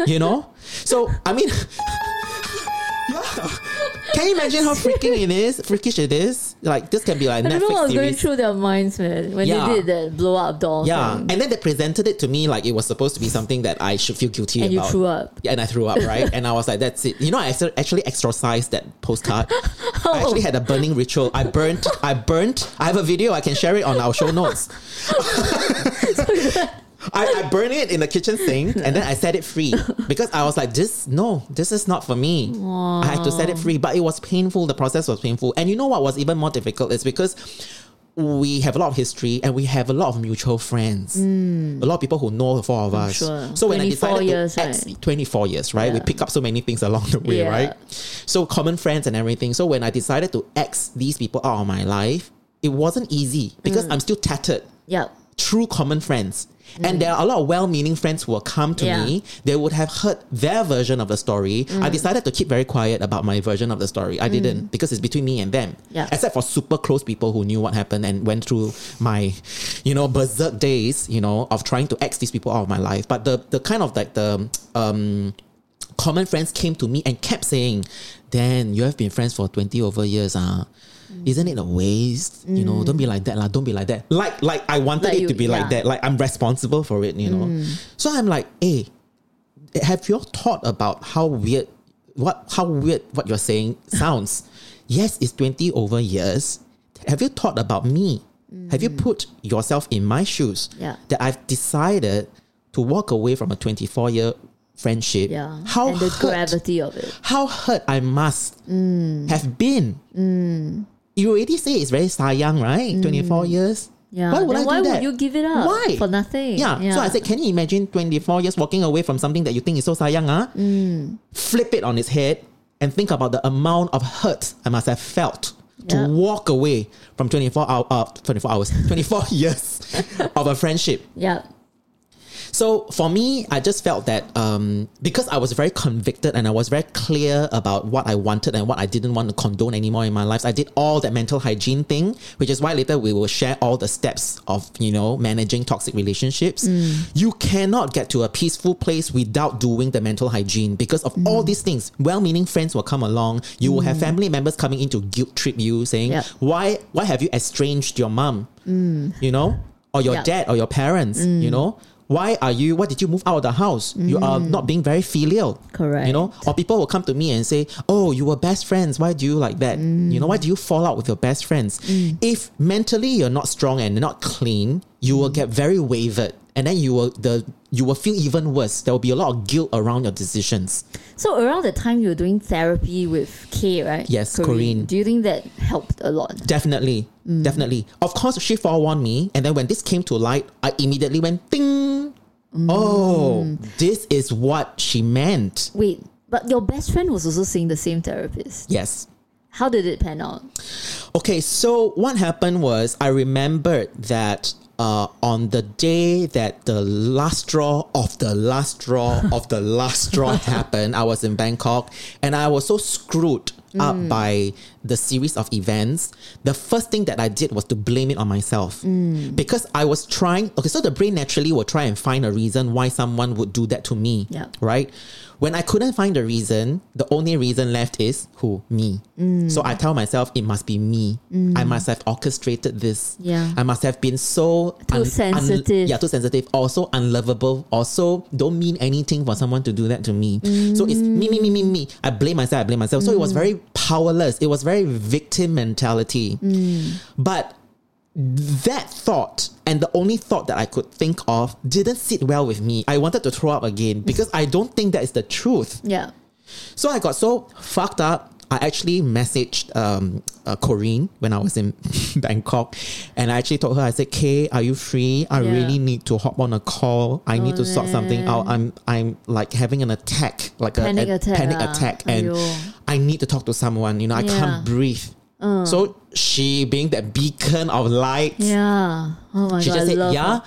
You know? So, I mean, [LAUGHS] [LAUGHS] yeah. Can you imagine how freaking it is? Freakish it is? Like, this can be like I Netflix what was going through their minds, man, when Yeah. they did that blow up doll Yeah, thing. and then they presented it to me like it was supposed to be something that I should feel guilty about. And you threw up. Yeah, and I threw up, right? and I was like, "That's it." You know, I actu- actually exorcised that postcard. [LAUGHS] I actually had a burning ritual. I burnt. I burnt. I have a video. I can share it on our show notes. [LAUGHS] I, I burned it in the kitchen sink and then I set it free because I was like, this, no, this is not for me. I had to set it free, but it was painful. The process was painful. And you know what was even more difficult is because we have a lot of history and we have a lot of mutual friends. A lot of people who know the four of us. sure. So when I decided years, to ex- right? 24 years, right? We pick up so many things along the way, Yeah. right? So common friends and everything. So when I decided to X these people out of my life, it wasn't easy because Mm. I'm still tattered Yeah. true common friends. And there are a lot of well-meaning friends who will come to Mm. Yeah. me. They would have heard their version of the story. Mm. I decided to keep very quiet about my version of the story. I didn't because it's between me and them. Yeah. Except for super close people who knew what happened and went through my, you know, berserk days, you know, of trying to X these people out of my life. But the the kind of like the um common friends came to me and kept saying, Dan, you have been friends for 20 over years, ah. Isn't it a waste? You know, don't be mm. like that, lah. Don't be like that. Like, like I wanted Like it you- to be like that. Like I'm responsible for it, you know. Mm. So I'm like, hey, have you thought about how weird what how weird what you're saying sounds? [LAUGHS] yes, it's 20 over years. Have you thought about me? Have you mm. put yourself in my shoes? Yeah. That I've decided to walk away from a 24 year friendship. Yeah. How and the hurt gravity of it. how hurt I must have been. You already say it's very sayang, right? Mm. 24 years. Yeah. Why would then I do why that? would you give it up? Why? For nothing. Yeah. yeah. So I said, can you imagine 24 years walking away from something that you think is so sayang? Huh? Flip it on its head and think about the amount of hurt I must have felt to Yeah. walk away from 24 hour, uh, 24 hours, [LAUGHS] 24 years of a friendship. Yeah. So for me, I just felt that um, because I was very convicted and I was very clear about what I wanted and what I didn't want to condone anymore in my life, I did all that mental hygiene thing, which is why later we will share all the steps of you know managing toxic relationships. Mm. You cannot get to a peaceful place without doing the mental hygiene because of all mm. these things. Well-meaning friends will come along. You will have mm. family members coming in to guilt trip you, saying, Yeah. "Why? Why have you estranged your mom? You know, or your Yeah. dad or your parents? You know." Why are you? Why did you move out of the house? You are mm. not being very filial. Correct. You know, or people will come to me and say, "Oh, you were best friends. Why do you like that? Mm. You know, why do you fall out with your best friends?" Mm. If mentally you're not strong and not clean, you will get very wavered, and then you will the you will feel even worse. There will be a lot of guilt around your decisions. So around the time you were doing therapy with Kay, right? Yes, Corinne. Do you think that helped a lot? Definitely, mm. definitely. Of course, she forewarned me, and then when this came to light, I immediately went ding. Mm. Oh, this is what she meant. Wait, but your best friend was also seeing the same therapist. Yes. How did it pan out? Okay, so what happened was I remembered that uh, on the day that the last straw of the last straw [LAUGHS] of the last straw happened, I was in Bangkok and I was so screwed up by the series of events, the first thing that I did was to blame it on myself. Because I was trying, okay, so the brain naturally will try and find a reason why someone would do that to me. Yeah. Right? When I couldn't find a reason, the only reason left is who? Me. Mm. So I tell myself it must be me. Mm. I must have orchestrated this. Yeah. I must have been so Too sensitive. yeah, too sensitive, also unlovable, also don't mean anything for someone to do that to me. So it's me, me, me, me, me. I blame myself, I blame myself. So it was mm. very powerless. It was very victim mentality. But that thought and the only thought that I could think of didn't sit well with me. I wanted to throw up again because I don't think that is the truth. Yeah. So I got so fucked up. I actually messaged um, uh, Corinne when I was in [LAUGHS] Bangkok, and I actually told her, I said, "Kay, are you free? I Yeah. really need to hop on a call. I need to sort something out. I'm I'm like having an attack, like Panic a, a attack panic ah. attack, and Aiyo. I need to talk to someone. You know, I Yeah. Uh. can't breathe." So she, being that beacon of light, Yeah. Oh my she god. just said, "Yeah, her.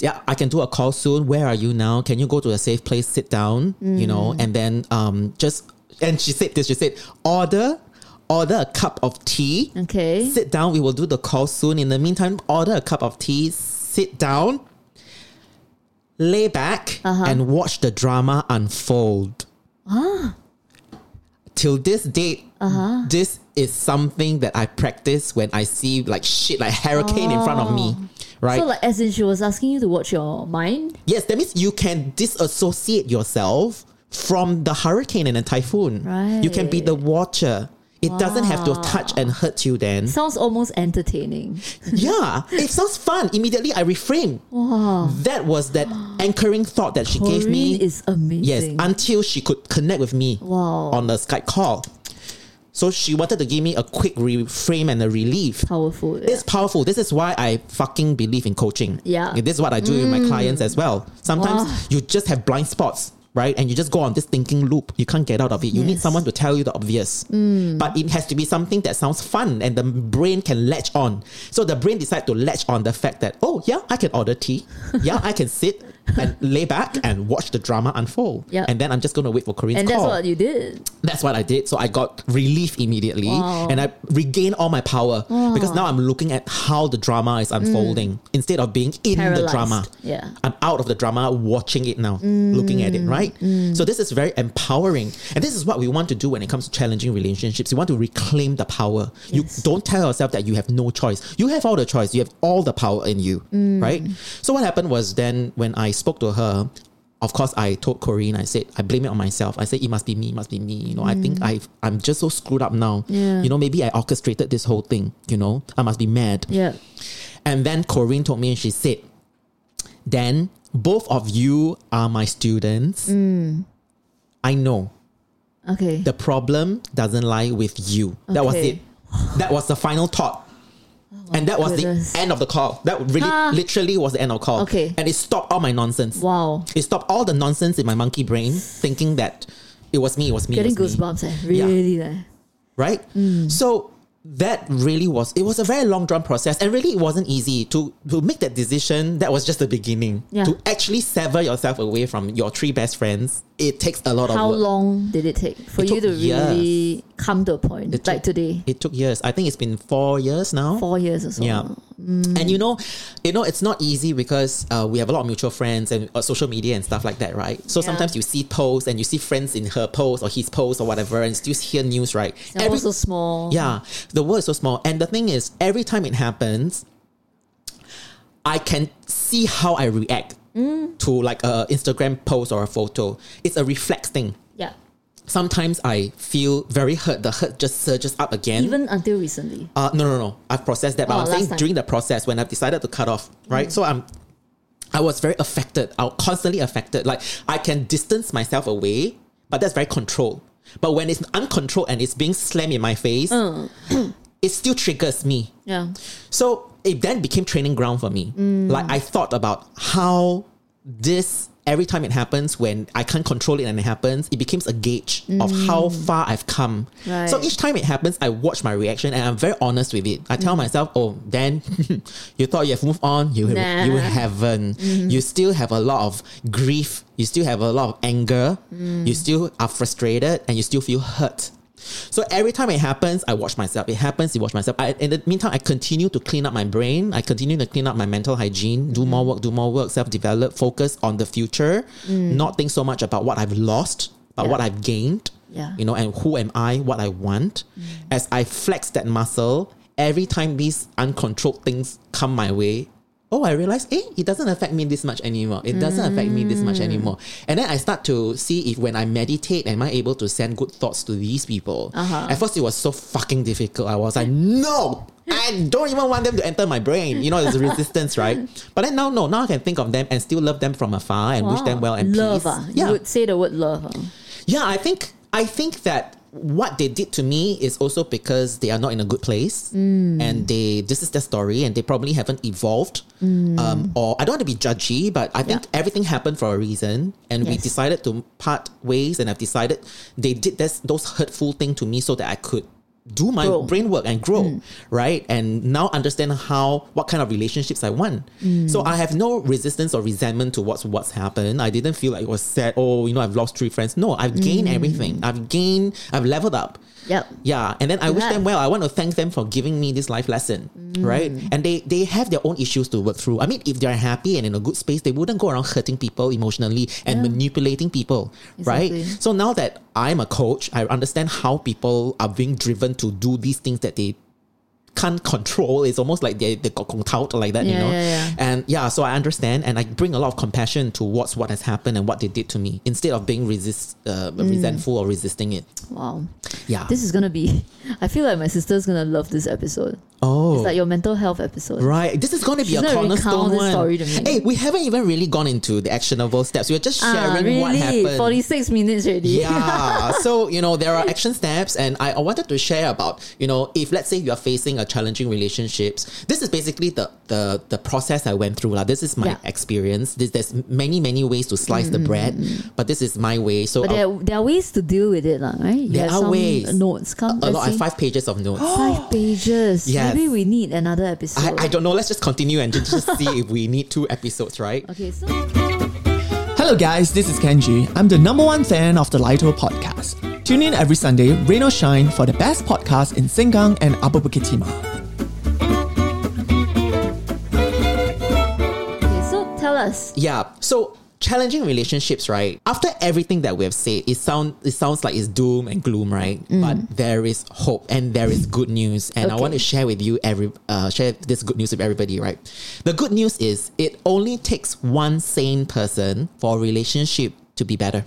yeah, I can do a call soon. Where are you now? Can you go to a safe place, sit down, you know, Mm. and then um just." And she said this. She said, "Order, order a cup of tea. Okay. Sit down. We will do the call soon. In the meantime, order a cup of tea. Sit down, lay back, Uh-huh. and watch the drama unfold." Ah. Till this date, Uh-huh. this is something that I practice when I see like shit, like hurricane in front of me, oh. right? Oh. So like as in she was asking you to watch your mind? Yes, that means you can disassociate yourself from the hurricane and the typhoon. Right. You can be the watcher. It doesn't have to touch and hurt you then. Sounds almost entertaining. [LAUGHS] yeah, it sounds fun. Immediately I reframe. Wow. That was that anchoring thought that she gave me. [GASPS] Is amazing. yes, until she could connect with me Wow. on the Skype call. So she wanted to give me a quick reframe and a relief. Powerful. It's powerful. This is why I fucking believe in coaching. Yeah. This is what I do with my mm. clients as well. Sometimes Wow. you just have blind spots, right? And you just go on this thinking loop. You can't get out of it. You need someone to tell you the obvious. Mm. But it has to be something that sounds fun and the brain can latch on. So the brain decides to latch on the fact that, oh, yeah, I can order tea. yeah, I can sit and lay back and watch the drama unfold. Yeah. And then I'm just going to wait for Corinne's and that's call. what you did. That's what I did. So I got relief immediately Wow. and I regained all my power because now I'm looking at how the drama is unfolding mm. instead of being in the drama. Yeah. I'm out of the drama, watching it now, looking at it, mm. right? Mm. So this is very empowering. And this is what we want to do when it comes to challenging relationships. You want to reclaim the power. Yes. You don't tell yourself that you have no choice. You have all the choice. You have all the power in you, right? So what happened was then when I spoke to her, of course, I told Corinne, I said, I blame it on myself. I said, it must be me, it must be me. You know, I think mm. I I'm just so screwed up now. Yeah. You know, maybe I orchestrated this whole thing. You know, I must be mad. Yeah. And then Corinne told me and she said, Dan, both of you are my students. Mm. I know Okay. the problem doesn't lie with you. That was it. That was the final thought. And that was goodness. the end of the call. That really, Ah. literally was the end of the call. Okay. And it stopped all my nonsense. wow. It stopped all the nonsense in my monkey brain thinking that it was me, it was me. Getting was me goosebumps. Eh? Really there. right? Mm. So that really was it was a very long drawn process and really it wasn't easy to to make that decision that was just the beginning Yeah. to actually sever yourself away from your three best friends it takes a lot How of how long did it take for It you to really come to a point It like took- today? it took years i think it's been four years now Four years or so. yeah and you know you know it's not easy because uh, we have a lot of mutual friends and uh, social media and stuff like that right so Yeah. sometimes you see posts and you see friends in her post or his post or whatever and still hear news right The world's so small. Yeah, the world is so small. And the thing is, every time it happens, I can see how I react to like a Instagram post or a photo. It's a reflex thing. Sometimes I feel very hurt. The hurt just surges up again. Even until recently. uh, no, no, no. I've processed that, but Oh, I'm saying time. Mm. during the process when I've decided to cut off, right? So I'm, I was very affected. I was constantly affected. Like I can distance myself away, but that's very controlled. But when it's uncontrolled and it's being slammed in my face, Mm. [CLEARS THROAT] it still triggers me. Yeah. So it then became training ground for me. Mm. Like I thought about how this every time it happens when I can't control it and it happens, it becomes a gauge of how far I've come. Mm. Right. So each time it happens, I watch my reaction and I'm very honest with it. I tell Mm. myself, "Oh, then [LAUGHS] you thought you have moved on, you Nah. You haven't. You still have a lot of grief. You still have a lot of anger. Mm. You still are frustrated and you still feel hurt." So every time it happens, I watch myself. It happens, I watch myself. I, in the meantime, I continue to clean up my brain. I continue to clean up my mental hygiene, do more work, do more work, self develop, focus on the future, mm. not think so much about what I've lost, but Yeah. what I've gained. Yeah. You know, and who am I, what I want. Mm. As I flex that muscle, every time these uncontrolled things come my way, oh, I realize, eh, it doesn't affect me this much anymore. It doesn't affect me this much anymore. And then I start to see if when I meditate, am I able to send good thoughts to these people? Uh-huh. At first, it was so fucking difficult. I was like, no, I don't even want them to enter my brain. You know, there's resistance, right? But then now, no, now I can think of them and still love them from afar and wish them well and love. peace. Ah. Yeah. You would say the word love. ah. Yeah, I think I think that what they did to me is also because they are not in a good place, and they this is their story, and they probably haven't evolved. Um, or I don't want to be judgy, but I think Yeah. everything happened for a reason, and we decided to part ways. And I've decided they did this those hurtful thing to me so that I could do my Grow. brain work and grow mm. right? And now understand how what kind of relationships i want. Mm. So i have no resistance or resentment towards what's happened. I didn't feel like it was sad oh you know i've lost three friends. No i've gained mm. everything. I've gained i've leveled up Yep. yeah and then i wish them well i want to thank them for giving me this life lesson mm. right and they they have their own issues to work through i mean if they're happy and in a good space they wouldn't go around hurting people emotionally and Yeah. manipulating people Exactly. right so now that I'm a coach, I understand how people are being driven to do these things that they can't control. It's almost like they they got out like that, you know. yeah, yeah. And yeah, so I understand, and I bring a lot of compassion towards what has happened and what they did to me, instead of being resist uh, Mm. resentful or resisting it. Wow. Yeah. This is gonna be. [LAUGHS] I feel like my sister's gonna love this episode. oh. It's like your mental health episode. Right, this is going to be She's a cornerstone one. story to me. Hey, we haven't even really gone into the actionable steps. We're just Ah, sharing what really? happened. Forty six minutes already. yeah. [LAUGHS] So, you know, there are action steps and I, I wanted to share about, you know, if let's say you are facing a challenging relationships, this is basically the the, the process I went through. Like, this is my Yeah. Mm, experience. This, there's many, many ways to slice the bread, but this is my way. So But there, there are ways to deal with it, right? You There are ways. Notes. Come, a let's lot, five pages of notes. [GASPS] Five pages. Yes. Maybe we need another episode. I, I don't know. Let's just continue and just, just see if we need two episodes, right? Okay, so Hello, guys, this is Kenji. I'm the number one fan of the Lito podcast. Tune in every Sunday, rain or shine, for the best podcast in Sengkang and Upper Bukit Timah. okay, so tell us. Yeah. So challenging relationships, right? After everything that we have said, it sound it sounds like it's doom and gloom, right? But there is hope and there is good news, and I want to share with you every uh, share this good news with everybody, right? The good news is it only takes one sane person for a relationship to be better.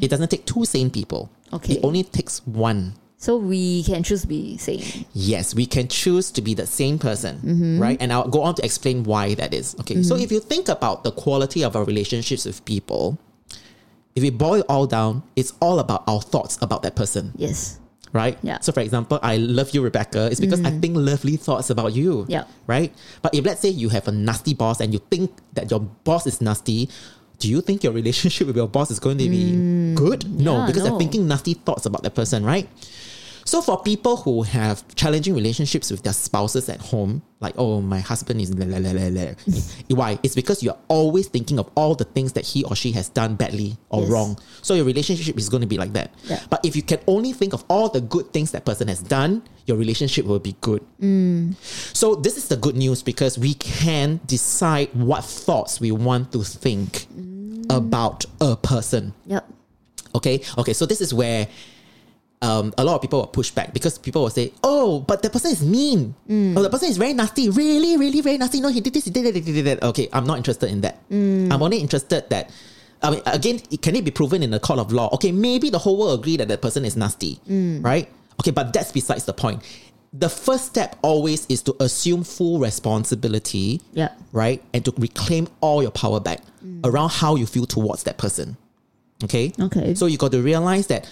It doesn't take two sane people. Okay. It only takes one. So we can choose to be same. Yes, we can choose to be the same person, mm-hmm. right? And I'll go on to explain why that is. Okay, so mm-hmm. if you think about the quality of our relationships with people, if we boil it all down, it's all about our thoughts about that person, Yes. right? Yeah. So, for example, I love you, Rebecca. It's because I mm-hmm. think lovely thoughts about you, Yeah. right? But if let's say you have a nasty boss and you think that your boss is nasty, do you think your [LAUGHS] relationship with your boss is going to be mm. good? No, yeah, because no. they're thinking nasty thoughts about that person, right? So for people who have challenging relationships with their spouses at home, like oh my husband is la, la, la, la, why? It's because you're always thinking of all the things that he or she has done badly or Yes. wrong. So your relationship is going to be like that. Yeah. But if you can only think of all the good things that person has done, your relationship will be good. Mm. So this is the good news because we can decide what thoughts we want to think mm. about a person. Yep. Okay. Okay. So this is where um, a lot of people will push back because people will say, "Oh, but the person is mean. Mm. Oh, the person is very nasty. Really, really, very nasty. No, he did this. He did that. He did that. Okay, I'm not interested in that. Mm. I'm only interested that." I mean, again, it- can it be proven in a court of law? Okay, maybe the whole world agree that that person is nasty, mm. right? Okay, but that's besides the point. The first step always is to assume full responsibility Yeah. right? And to reclaim all your power back around how you feel towards that person. Okay? Okay. So you got to realize that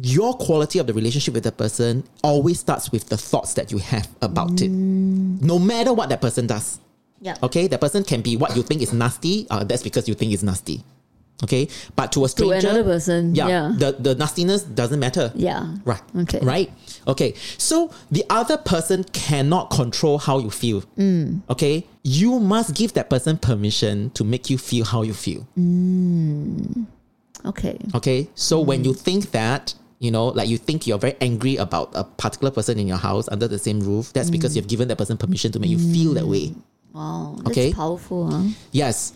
your quality of the relationship with the person always starts with the thoughts that you have about it. No matter what that person does. Yeah. Okay? That person can be what you think is nasty, uh, that's because you think it's nasty. Okay? But to a stranger, To another person. yeah, Yeah. The, the nastiness doesn't matter. Yeah. Right. Okay. Right. Okay. So the other person cannot control how you feel. Mm. Okay. You must give that person permission to make you feel how you feel. Okay. Okay. So when Mm. you think that, you know, like you think you're very angry about a particular person in your house under the same roof, that's because mm. you've given that person permission to make you feel that way. Mm. Wow, that's Okay. powerful, huh? Yes.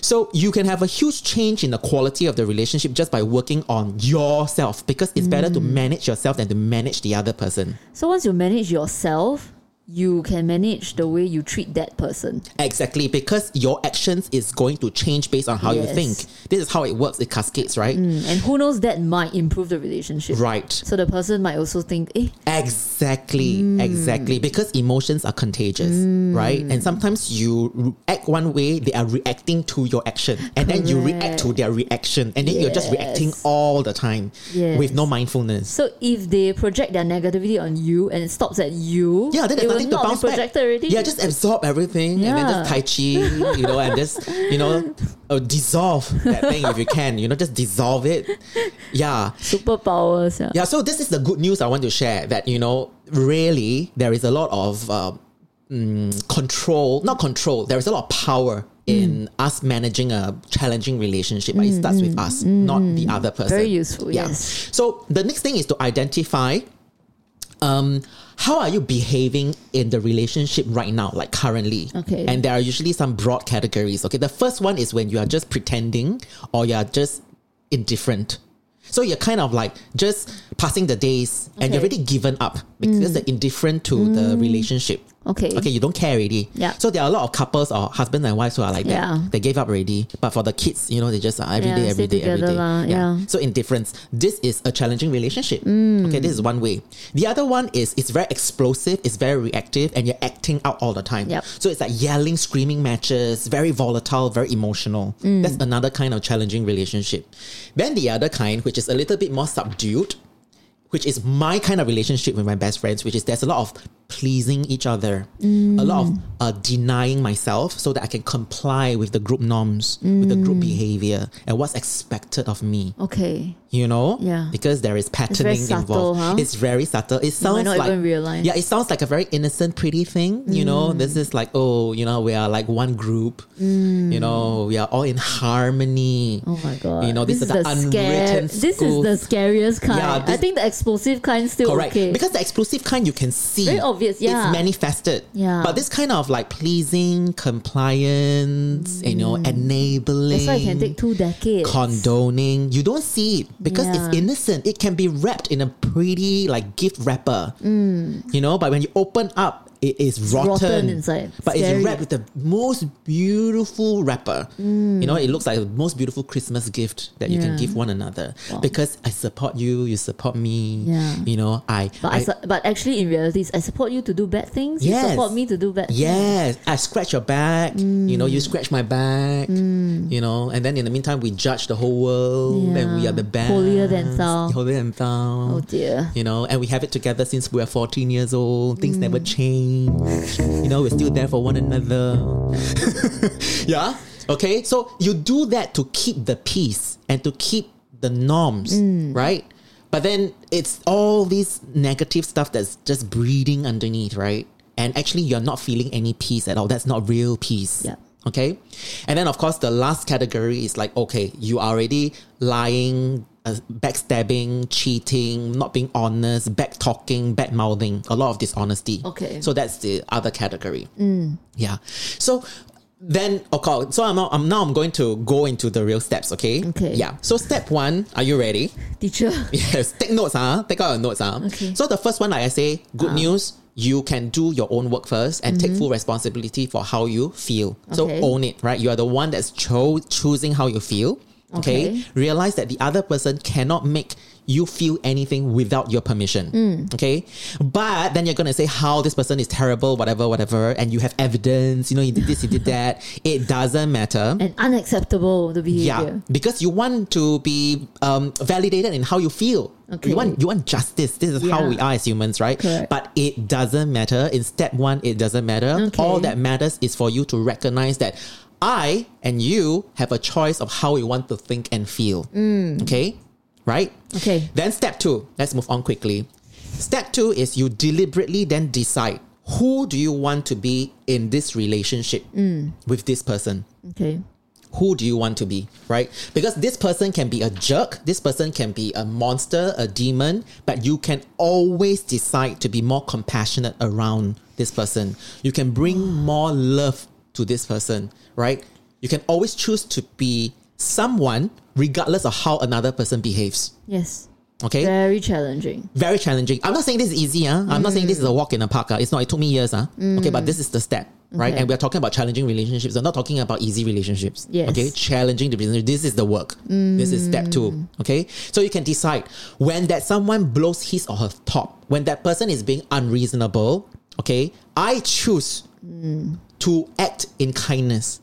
So you can have a huge change in the quality of the relationship just by working on yourself because it's better to mm. manage yourself than to manage the other person. So once you manage yourself, you can manage the way you treat that person. Exactly, because your actions is going to change based on how you think. This is how it works. It cascades, right? Mm, and who knows that might improve the relationship. Right. So the person might also think, eh, Exactly, mm. exactly. Because emotions are contagious, mm. right? And sometimes you act one way, they are reacting to your action, and then you react to their reaction, and then you're just reacting all the time Yes. with no mindfulness. so if they project their negativity on you and it stops at you, Yeah, then it there's will nothing to not bounce back. already. Yeah, just absorb everything and then just tai chi, you know, and just you know, [LAUGHS] uh, dissolve that thing if you can. You know, just dissolve it. Yeah, superpowers. Yeah. yeah. So this is the good news I want to share. That you know, really, there is a lot of uh, mm, control. Not control. There is a lot of power. In us managing a challenging relationship, but it starts with us, not the other person. Very useful, Yeah. yes. So the next thing is to identify um, how are you behaving in the relationship right now, like currently? Okay. And there are usually some broad categories. Okay. The first one is when you are just pretending or you are just indifferent. So you're kind of like just passing the days and you're already given up because mm. you're indifferent to the mm. relationship. Okay. Okay, you don't care already. Yeah. So there are a lot of couples or husbands and wives who are like that. Yeah. They gave up already. But for the kids, you know, they just are every Yeah, day, every day, every day. lah, yeah. So indifference. This is a challenging relationship. Mm. Okay, this is one way. The other one is it's very explosive, it's very reactive, and you're acting out all the time. Yep. So it's like yelling, screaming matches, very volatile, very emotional. Mm. That's another kind of challenging relationship. Then the other kind, which is a little bit more subdued, which is my kind of relationship with my best friends, which is there's a lot of pleasing each other, a lot of uh, denying myself so that I can comply with the group norms, with the group behavior, and what's expected of me. Okay. You know, Yeah. because there is patterning subtle, involved. huh? It's very subtle. It sounds not like even realize. yeah, it sounds like a very innocent, pretty thing. You know, Mm. this is like oh, you know, we are like one group. You know, we are all in harmony. Oh my god. You know, this, is, the, unwritten. This is the scariest kind. Yeah, I think the explosive kind still Correct. okay. Because the explosive kind you can see. Very obvious, yeah. It's manifested. Yeah. But this kind of like pleasing, compliance, you know, mm. enabling. That's why it can take two decades. Condoning, you don't see it because Yeah. it's innocent. It can be wrapped in a pretty like gift wrapper, mm. you know. But when you open up, it is rotten, Mm. rotten inside. But Scary. it's wrapped with the most beautiful wrapper. You know, it looks like the most beautiful Christmas gift that you can Mm. Give one another because I support you, you support me. Yeah. You know, I. But I, su- but actually, in reality, is I support you to do bad things. Yes. You support me to do bad. things. Yes, I scratch your back. You know, you Mm. scratch my back. You know, and then in the meantime, we judge the whole world, and we are the best, Holier than thou. holier than thou. Oh dear. You know, and we have it together since we are 14 years old. Things never Mm. You know, we're still there for one another. [LAUGHS] yeah. Okay. So you do that to keep the peace and to keep the norms, Mm. right? But then it's all this negative stuff that's just breeding underneath, right? And actually, you're not feeling any peace at all. That's not real peace. Yeah. Okay. And then, of course, the last category is like, okay, you are already lying, uh, backstabbing, cheating, not being honest, back talking, back mouthing, a lot of dishonesty. Okay. So that's the other category. Mm. Yeah. So then, okay, so I'm, now- I'm now I'm going to go into the real steps, okay? Okay. Yeah. So step one, are you ready? Teacher. [LAUGHS] Yes, take notes, huh? Take out your notes, huh? Okay. So the first one, like I say, good ah. news. You can do your own work first and take mm-hmm. full responsibility for how you feel. So Okay. own it, right? You are the one that's cho- choosing how you feel. Okay? Okay. Realize that the other person cannot make you feel anything without your permission. Okay. But then you're gonna say how this person is terrible, whatever, whatever, and you have evidence, you know, he did this, he did that. It doesn't matter. And unacceptable the behavior. Yeah, because you want to be um, validated in how you feel. Okay. You want you want justice. This is how we are as humans, right? Correct. But it doesn't matter. In step one, it doesn't matter. Okay. All that matters is for you to recognize that I and you have a choice of how we want to think and feel. Mm. Okay, right? Okay. Then step two. Let's move on quickly. Step two is you deliberately then decide who do you want to be in this relationship Mm. with this person Okay. who do you want to be, right? Because this person can be a jerk, this person can be a monster, a demon, but you can always decide to be more compassionate around this person. You can bring more love to this person, right? You can always choose to be someone regardless of how another person behaves. Yes. Okay? Very challenging. very challenging. I'm not saying this is easy. Huh? I'm not saying this is a mm. walk in the park. Uh. It's not. It took me years. Huh? Okay, but mm. this is the step, right? Okay. And we're talking about challenging relationships. We're not talking about easy relationships. Yes. Okay, challenging the relationship. This is the work. This is step two. Mm. Okay, so you can decide when that someone blows his or her top, when that person is being unreasonable. Okay, I choose to act in kindness.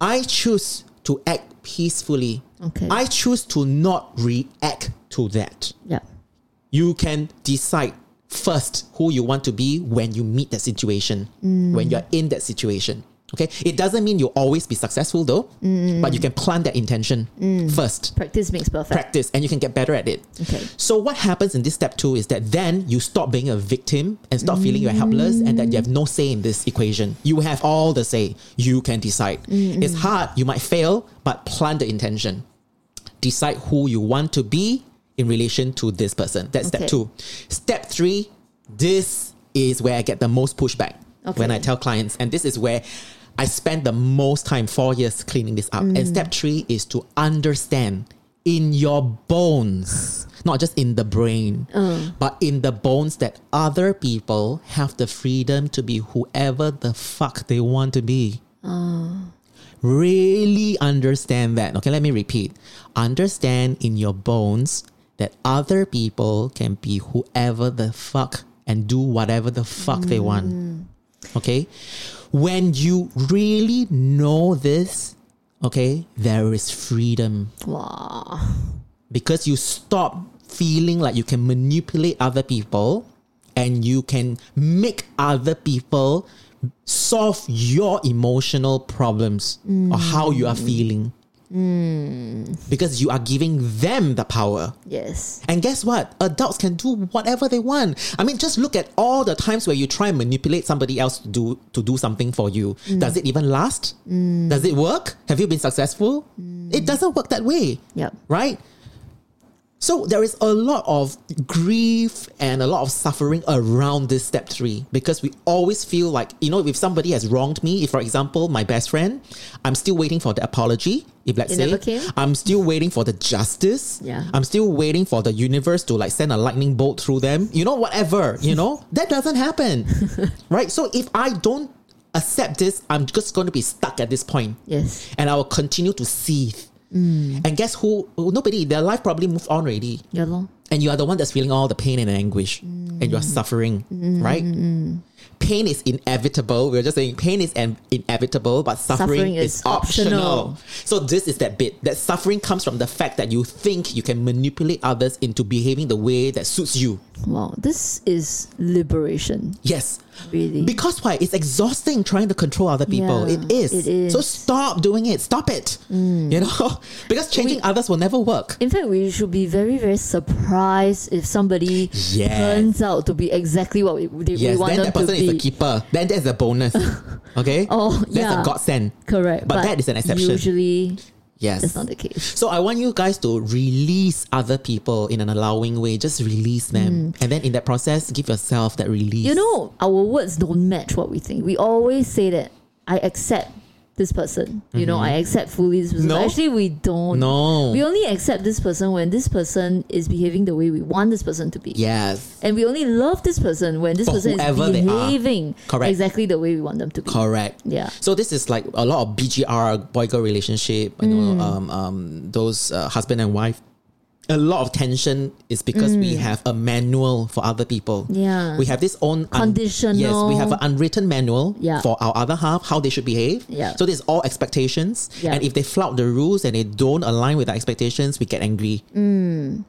I choose to act peacefully. Okay. I choose to not react to that Yeah. you can decide first who you want to be when you meet that situation, mm. when you're in that situation. Okay, it doesn't mean you'll always be successful though, mm. but you can plant that intention mm. first, Practice makes perfect. practice, and you can get better at it. Okay. So what happens in this step two is that then you stop being a victim and stop feeling you're helpless and that you have no say in this equation. You have all the say. You can decide. Mm-hmm. It's hard. You might fail, but plant the intention. Decide who you want to be in relation to this person. That's Okay. step two. Step three, this is where I get the most pushback when I tell clients, and this is where I spend the most time, four years cleaning this up. And mm. step three is to understand in your bones, not just in the brain, uh. but in the bones that other people have the freedom to be whoever the fuck they want to be. Uh. Really understand that. Okay, let me repeat. Understand in your bones that other people can be whoever the fuck and do whatever the fuck they want. Mm. Okay? When you really know this, okay, there is freedom Wow. because you stop feeling like you can manipulate other people and you can make other people solve your emotional problems or how you are mm. feeling. Hmm. Because you are giving them the power. Yes. And guess what? Adults can do whatever they want. I mean, just look at all the times where you try and manipulate somebody else to do to do something for you. Hmm. Does it even last? Hmm. Does it work? Have you been successful? It doesn't work that way Yep. right? So there is a lot of grief and a lot of suffering around this step three because we always feel like, you know, if somebody has wronged me, if for example, my best friend, I'm still waiting for the apology. If let's It say? I'm still waiting for the justice. Yeah. I'm still waiting for the universe to like send a lightning bolt through them. You know, whatever, you know, [LAUGHS] that doesn't happen. [LAUGHS] right? So if I don't accept this, I'm just going to be stuck at this point Yes. and I will continue to seethe. Mm. And guess who? Oh, nobody. Their life probably moved on already, Yeah, and you are the one that's feeling all the pain and anguish, mm. and you are suffering, mm, right? Pain is inevitable. We are just saying pain is an- inevitable, but suffering, Suffering is, is optional. optional. So this is that bit. That suffering comes from the fact that you think you can manipulate others into behaving the way that suits you. Wow. This is liberation. Yes. Really. Because why? It's exhausting trying to control other people. Yeah, it is. it is. Mm. So stop doing it. Stop it. You know? [LAUGHS] because changing We- others will never work. In fact, we should be very, very surprised if somebody Yes. turns out to be exactly what we, we Yes, want then them that person to is be. A keeper. Then that's a bonus. [LAUGHS] Okay? Oh, That's yeah. a godsend. Correct. But that is an exception. Usually, Yes. that's not the case. So I want you guys to release other people in an allowing way. Just release them. And then in that process, give yourself that release. Mm. You know, our words don't match what we think. We always say that I accept this person. You know, I accept fully this person. Mm-hmm. No. Actually, we don't. No. We only accept this person when this person is behaving the way we want this person to be. yes. And we only love this person when this For person is whoever they are. behaving Correct. exactly the way we want them to be. Correct. Yeah. So this is like a lot of BGR boy girl relationship. You Mm. know, um, um, those uh, husband and wife. A lot of tension is because we have a manual for other people. Mm. Yeah. We have this own un- Conditional. yes, we have an unwritten manual Yeah. for our other half how they should behave. Yeah. So there's all expectations, Yeah. and if they flout the rules and they don't align with our expectations, we get angry.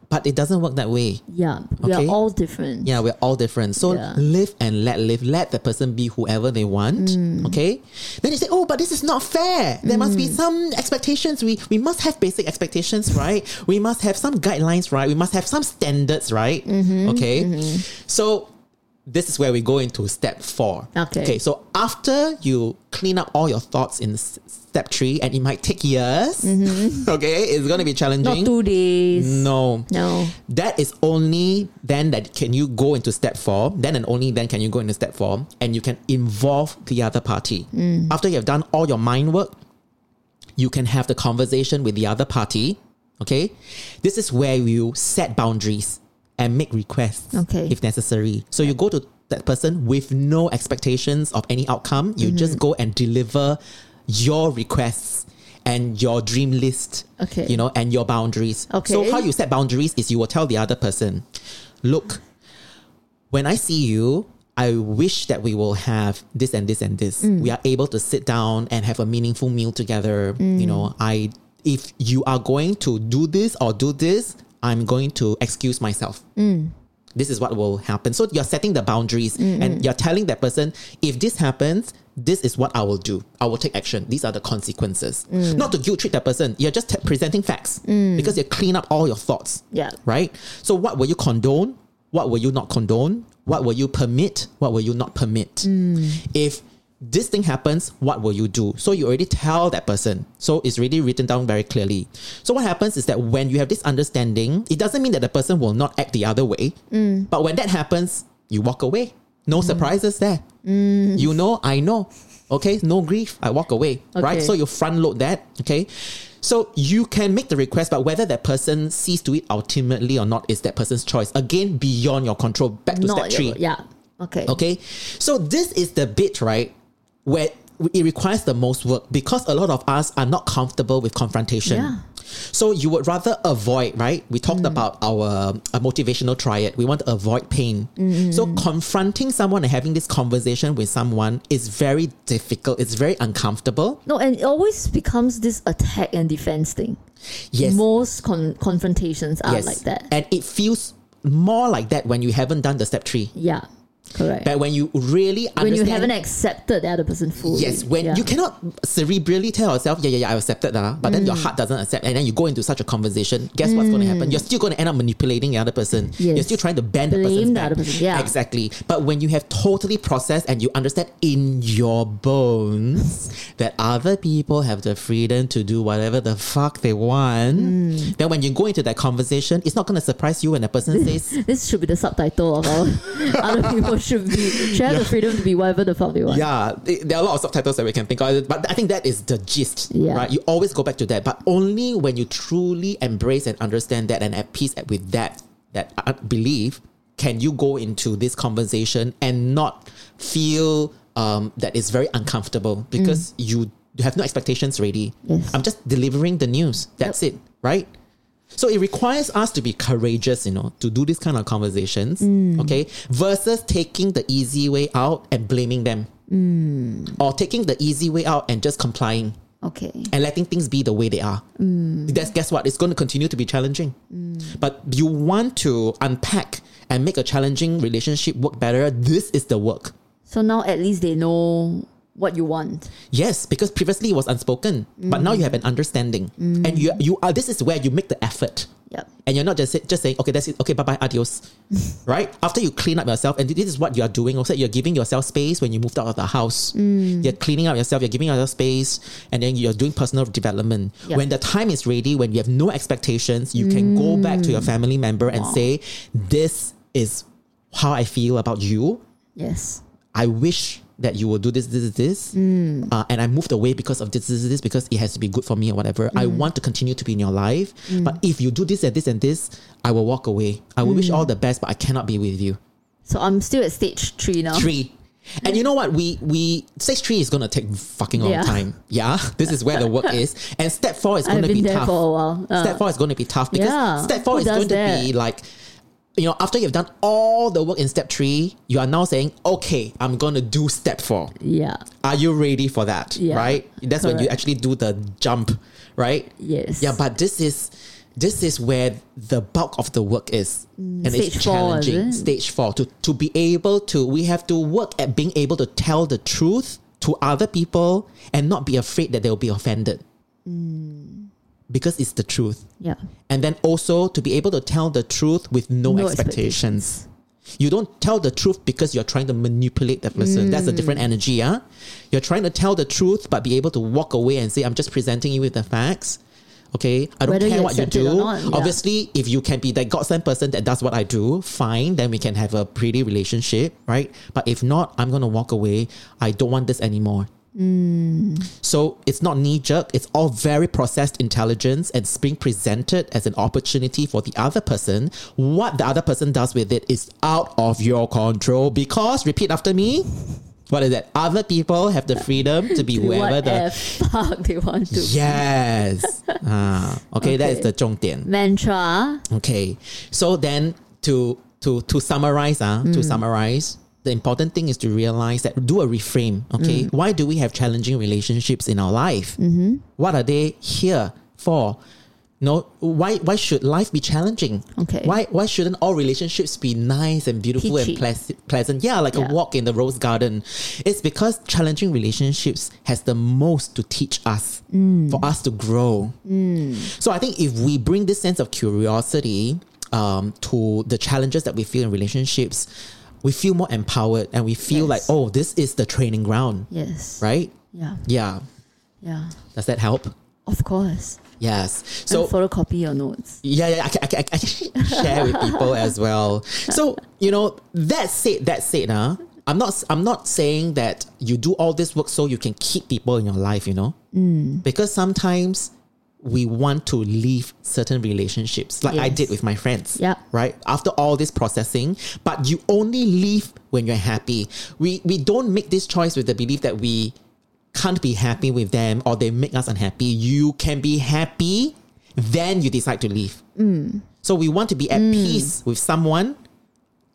But it doesn't work that way. Yeah. We Okay. are all different. Yeah, we're all different. So Yeah. live and let live. Let the person be whoever they want. Mm. Okay. Then you say, oh, but this is not fair. There must be Mm. some expectations. We we must have basic expectations, right? we must have some guidelines, right? We must have some standards, right? Mm-hmm. Okay. Mm-hmm. So this is where we go into step four. Okay. Okay. So after you clean up all your thoughts in step three, and it might take years. Mm-hmm. [LAUGHS] Okay, it's going to be challenging. Not two days. no. No. That is only then that can you go into step four. Then and only then can you go into step four, and you can involve the other party. Mm. After you have done all your mind work, you can have the conversation with the other party. Okay, this is where you set boundaries and make requests Okay. if necessary. So you go to that person with no expectations of any outcome. You just Mm-hmm. go and deliver your requests and your dream list. Okay. You know, and your boundaries. Okay. So how you set boundaries is you will tell the other person, look, when I see you, I wish that we will have this and this and this. Mm. We are able to sit down and have a meaningful meal together. Mm. You know, I if you are going to do this or do this, I'm going to excuse myself. Mm. This is what will happen. So you're setting the boundaries Mm, and you're telling that person, if this happens, this is what I will do. I will take action. These are the consequences. Mm. Not to guilt trip that person. You're just t- presenting facts because you clean up all your thoughts Yeah. right? So what will you condone? What will you not condone? What will you permit? What will you not permit? If this thing happens, what will you do? So you already tell that person. So it's already written down very clearly. So what happens is that when you have this understanding, it doesn't mean that the person will not act the other way. Mm. But when that happens, you walk away. No mm. surprises there. Mm. You know, I know. Okay, no grief. I walk away. Right? So you front load that. Okay. So you can make the request, but whether that person sees to it ultimately or not is that person's choice. Again, beyond your control. Back to step Not three. your, yeah. Okay. Okay. So this is the bit, right, where it requires the most work because a lot of us are not comfortable with confrontation. Yeah. So you would rather avoid, right? We talked about our uh, motivational triad. We want to avoid pain. So confronting someone and having this conversation with someone is very difficult. It's very uncomfortable. No, and it always becomes this attack and defense thing. Yes. Most con- confrontations are yes. like that. And it feels more like that when you haven't done the step three. Yeah. Correct. But when you really when you haven't accepted the other person fully. Yes, when yeah. you cannot cerebrally tell yourself, yeah, yeah, yeah, I accepted that, but then Mm. your heart doesn't accept, and then you go into such a conversation. Guess what's going to happen? You're still going to end up manipulating the other person. You're still trying to bend the person's the back. other person, yeah. exactly. But when you have totally processed and you understand in your bones that other people have the freedom to do whatever the fuck they want, Mm. then when you go into that conversation, it's not going to surprise you when the person says. [LAUGHS] this should be the subtitle of our [LAUGHS] other people should be should have the freedom to be whatever the fuck they want. Yeah, there are a lot of subtitles that we can think of, but I think that is the gist, Yeah. right? You always go back to that, but only when you truly embrace and understand that and at peace with that, that uh, belief, can you go into this conversation and not feel um, that it's very uncomfortable because you you have no expectations ready. Yes. I'm just delivering the news. That's it, right? So it requires us to be courageous, you know, to do this kind of conversations, mm. okay, versus taking the easy way out and blaming them, mm. or taking the easy way out and just complying Okay. and letting things be the way they are. Mm. That's guess what? It's going to continue to be challenging. But you want to unpack and make a challenging relationship work better. This is the work. So now at least they know what you want. Yes, because previously it was unspoken, but now you have an understanding, and you you are. This is where you make the effort. Yep. And you're not just say- just saying, okay, that's it. Okay, bye bye, adios. [LAUGHS] right? After you clean up yourself, and this is what you are doing. Also, you're giving yourself space when you moved out of the house. Mm. You're cleaning up yourself. You're giving yourself space, and then you're doing personal development. Yep. When the time is ready, when you have no expectations, you can go back to your mm. family member and say, "This is how I feel about you. Yes. I wish." That you will do this, this, this, uh, and I moved away because of this, this, this, because it has to be good for me or whatever. I want to continue to be in your life, but if you do this and this and this, I will walk away. I will wish all the best, but I cannot be with you. So I'm still at stage three now. Three. And you know what? We we stage three is gonna take fucking long Yeah. time. Yeah, this is where the work is. And step four is I've gonna been be there tough. for a while. Uh, Step four is going to be tough because Yeah. step four Who is going to be like, you know, after you've done all the work in step three, you are now saying, okay, I'm going to do step four. yeah. Are you ready for that? Yeah. Right? That's when you actually do the jump, right? Yes. Yeah, but this is this is where the bulk of the work is. and Mm, stage it's four, challenging. it? Stage four. To to be able to we have to work at being able to tell the truth to other people and not be afraid that they'll be offended. Mm. Because it's the truth. Yeah. And then also to be able to tell the truth with no, No expectations. You don't tell the truth because you're trying to manipulate that person. That's a different mm. energy, yeah? You're trying to tell the truth but be able to walk away and say, I'm just presenting you with the facts. Okay, I don't Whether care you what you accept it or do. not, yeah. Obviously, if you can be that God sent person that does what I do, fine, then we can have a pretty relationship, right? But if not, I'm gonna walk away. I don't want this anymore. So it's not knee jerk, it's all very processed intelligence and it's being presented as an opportunity for the other person. What the other person does with it is out of your control because, repeat after me, what is that? Other people have the freedom to be [LAUGHS] whoever the. fuck they want to. Yes. [LAUGHS] ah, okay, that is Okay. the 重点. Mantra. Okay. So then to to to summarize, uh, to summarize, the important thing is to realize that do a reframe. Okay. Why do we have challenging relationships in our life? Mm-hmm. What are they here for? No, why why should life be challenging? Okay. Why why shouldn't all relationships be nice and beautiful Peachy. and pleas- pleasant? Yeah, like Yeah. a walk in the rose garden. It's because challenging relationships has the most to teach us for us to grow. So I think if we bring this sense of curiosity um, to the challenges that we feel in relationships, we feel more empowered and we feel like, oh, this is the training ground, Yes. right? Yeah. Yeah. Yeah. Does that help? Of course. Yes. So So photocopy your notes. yeah, yeah, I can, I can, I can [LAUGHS] share with people as well. So you know, that said, that said, huh? I'm not, I'm not saying that you do all this work so you can keep people in your life. You know, mm. because sometimes we want to leave certain relationships, like I did with my friends. Yeah. Right after all this processing, but you only leave when you're happy. We we don't make this choice with the belief that we can't be happy with them or they make us unhappy. You can be happy, then you decide to leave. Mm. So we want to be at mm. peace with someone,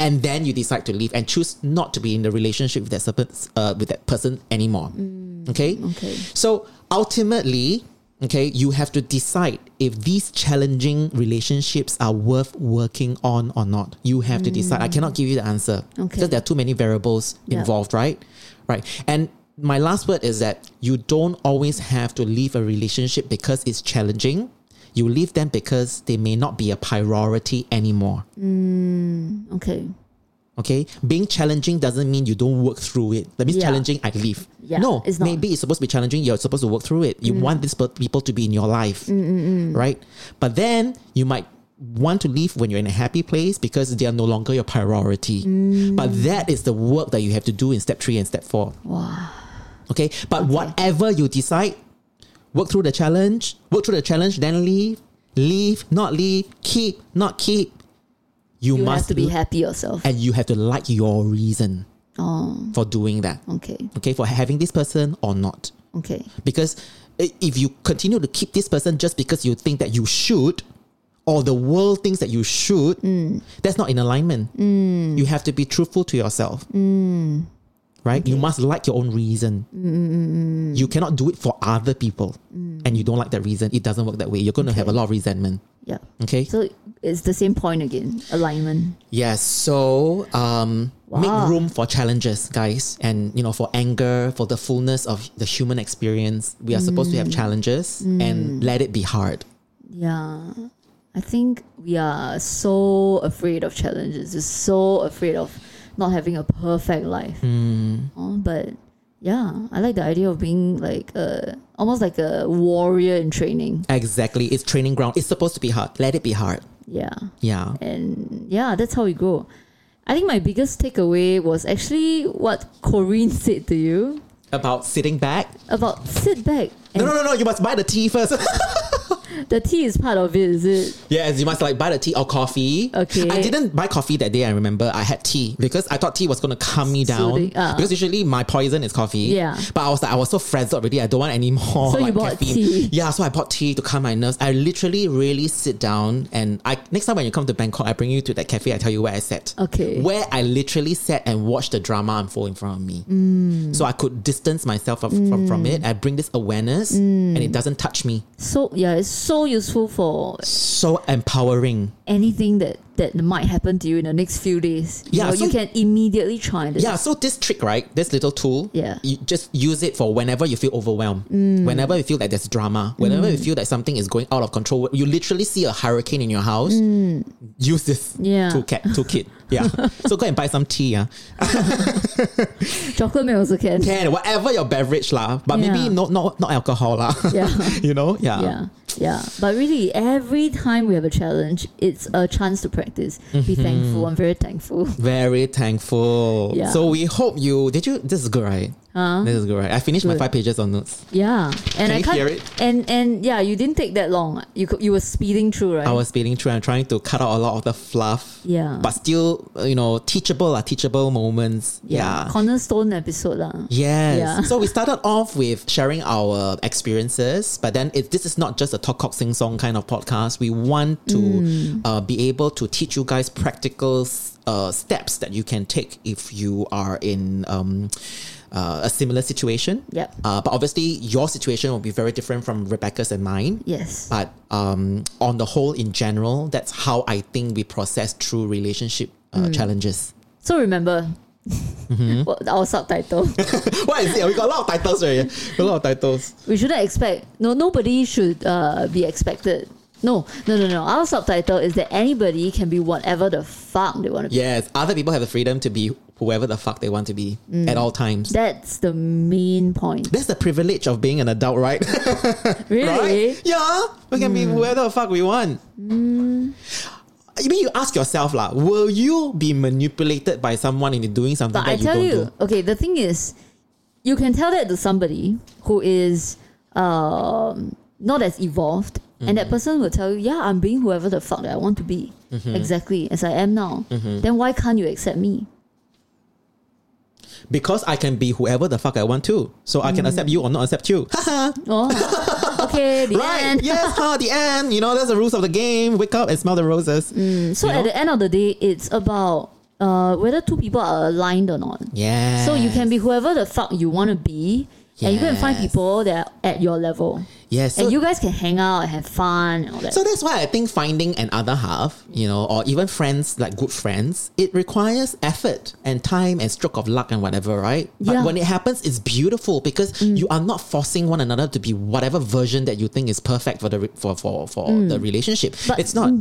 and then you decide to leave and choose not to be in the relationship with that uh, with that person anymore. Mm. Okay. Okay. So ultimately, okay, you have to decide if these challenging relationships are worth working on or not. You have to decide. I cannot give you the answer Okay. because there are too many variables Yeah. involved, right? Right. And my last word is that you don't always have to leave a relationship because it's challenging. You leave them because they may not be a priority anymore. Mm, okay. Okay, being challenging doesn't mean you don't work through it. That means Yeah. challenging, I leave. Yeah, no, it's not. Mm. maybe it's supposed to be challenging. You're supposed to work through it. You want these people to be in your life, right? But then you might want to leave when you're in a happy place because they are no longer your priority. Mm. But that is the work that you have to do in step three and step four. Wow. Okay, but whatever you decide, work through the challenge, work through the challenge, then leave, leave, not leave, keep, not keep. You, You must have to be happy yourself. and you have to like your reason Oh. for doing that. Okay. Okay, for having this person or not. Okay. Because if you continue to keep this person just because you think that you should, or the world thinks that you should, hmm. that's not in alignment. Hmm. You have to be truthful to yourself. Hmm. Right? You must like your own reason. You cannot do it for other people. And you don't like that reason. It doesn't work that way. You're going to have a lot of resentment. Yeah. Okay? So it's the same point again. Alignment. Yes. So um, make room for challenges, guys, and you know for anger, for the fullness of the human experience. We are supposed to have mm. challenges and mm. let it be hard. Yeah. I think we are so afraid of challenges. We're so afraid of not having a perfect life. Mm. Oh, but yeah, I like the idea of being like a almost like a warrior in training. Exactly. It's training ground. It's supposed to be hard. Let it be hard. Yeah. Yeah. And yeah, that's how we grow. I think my biggest takeaway was actually what Corinne [LAUGHS] said to you About sitting back. about sit back. No, no, no, no. You must buy the tea first. [LAUGHS] The tea is part of it, is it? yes, you must like buy the tea or coffee. Okay. I didn't buy coffee that day. I remember I had tea because I thought tea was going to calm me down. Soothing, uh. Because usually my poison is coffee. Yeah. But I was like, I was so frazzled already. I don't want any [LAUGHS] more. So you like, bought caffeine. tea. Yeah. So I bought tea to calm my nerves. I literally really sit down and I next time when you come to Bangkok, I bring you to that cafe. I tell you where I sat. Okay. Where I literally sat and watched the drama unfold in front of me. Mm. So I could distance myself from, from, from it. I bring this awareness and it doesn't touch me. So yeah, it's so useful for So empowering. anything that that might happen to you in the next few days. You Yeah, know, so- you can immediately try this. Yeah, so this trick, right? This little tool, Yeah. you just use it for whenever you feel overwhelmed, Mm. whenever you feel that there's drama, whenever you feel that something is going out of control. You literally see a hurricane in your house. Use this Mm. Yeah. toolkit. Toolkit. Yeah. [LAUGHS] so go and buy some tea. Yeah. [LAUGHS] chocolate milk also can. Can whatever your beverage lah, but maybe not not not alcohol lah. Yeah. [LAUGHS] you know. Yeah. Yeah, yeah. But really, every time we have a challenge, it's a chance to practice. Be mm-hmm. thankful. I'm very thankful. Very thankful. Yeah. So we hope you did you this is good, right? Huh? This is good, right? I finished my five pages on notes. Yeah, and Can I can't. hear it? And and yeah, you didn't take that long. You you were speeding through, right? I was speeding through I'm trying to cut out a lot of the fluff. Yeah. But still, uh, you know, teachable are teachable moments. Yeah. Cornerstone episode lah. Yes. Yeah. So we started off with sharing our experiences, but then it, this is not just a talk cock sing song kind of podcast. We want to Mm. uh, be able to teach you guys practical uh, steps that you can take if you are in um, uh, a similar situation. Yep. Uh, but obviously, your situation will be very different from Rebecca's and mine. Yes. But um, on the whole, in general, that's how I think we process through relationship uh, Mm. challenges. So remember. Mm-hmm. [LAUGHS] well, our subtitle. [LAUGHS] what is it? We got a lot of titles already. A lot of titles. we shouldn't expect. No, nobody should uh, be expected. No, no, no, no. Our subtitle is that anybody can be whatever the fuck they want to be. Yes, other people have the freedom to be whoever the fuck they want to be Mm. at all times. That's the main point. That's the privilege of being an adult, right? [LAUGHS] Really? right? Yeah, we can be whoever the fuck we want. I mean, you ask yourself, lah, will you be manipulated by someone into doing something But that I you tell don't you, do? okay, the thing is, you can tell that to somebody who is um, not as evolved, and Mm-hmm. that person will tell you, "Yeah, I'm being whoever the fuck that I want to be, Mm-hmm. exactly as I am now." Then why can't you accept me? Because I can be whoever the fuck I want to. So I Mm. can accept you or not accept you. Oh, [LAUGHS] okay, the right. end. Yes, the end. You know, that's the rules of the game. Wake up and smell the roses. So You at know? the end of the day, it's about uh, whether two people are aligned or not. Yeah. So you can be whoever the fuck you want to be, and you can find people that are at your level, Yes. So, and you guys can hang out and have fun and all that. so that's why I think finding an other half, you know, or even friends, like good friends, it requires effort and time and stroke of luck and whatever, right? But Yeah. Mm. when it happens, it's beautiful because you are not forcing one another to be whatever version that you think is perfect for the re- for for for the relationship. But- it's not.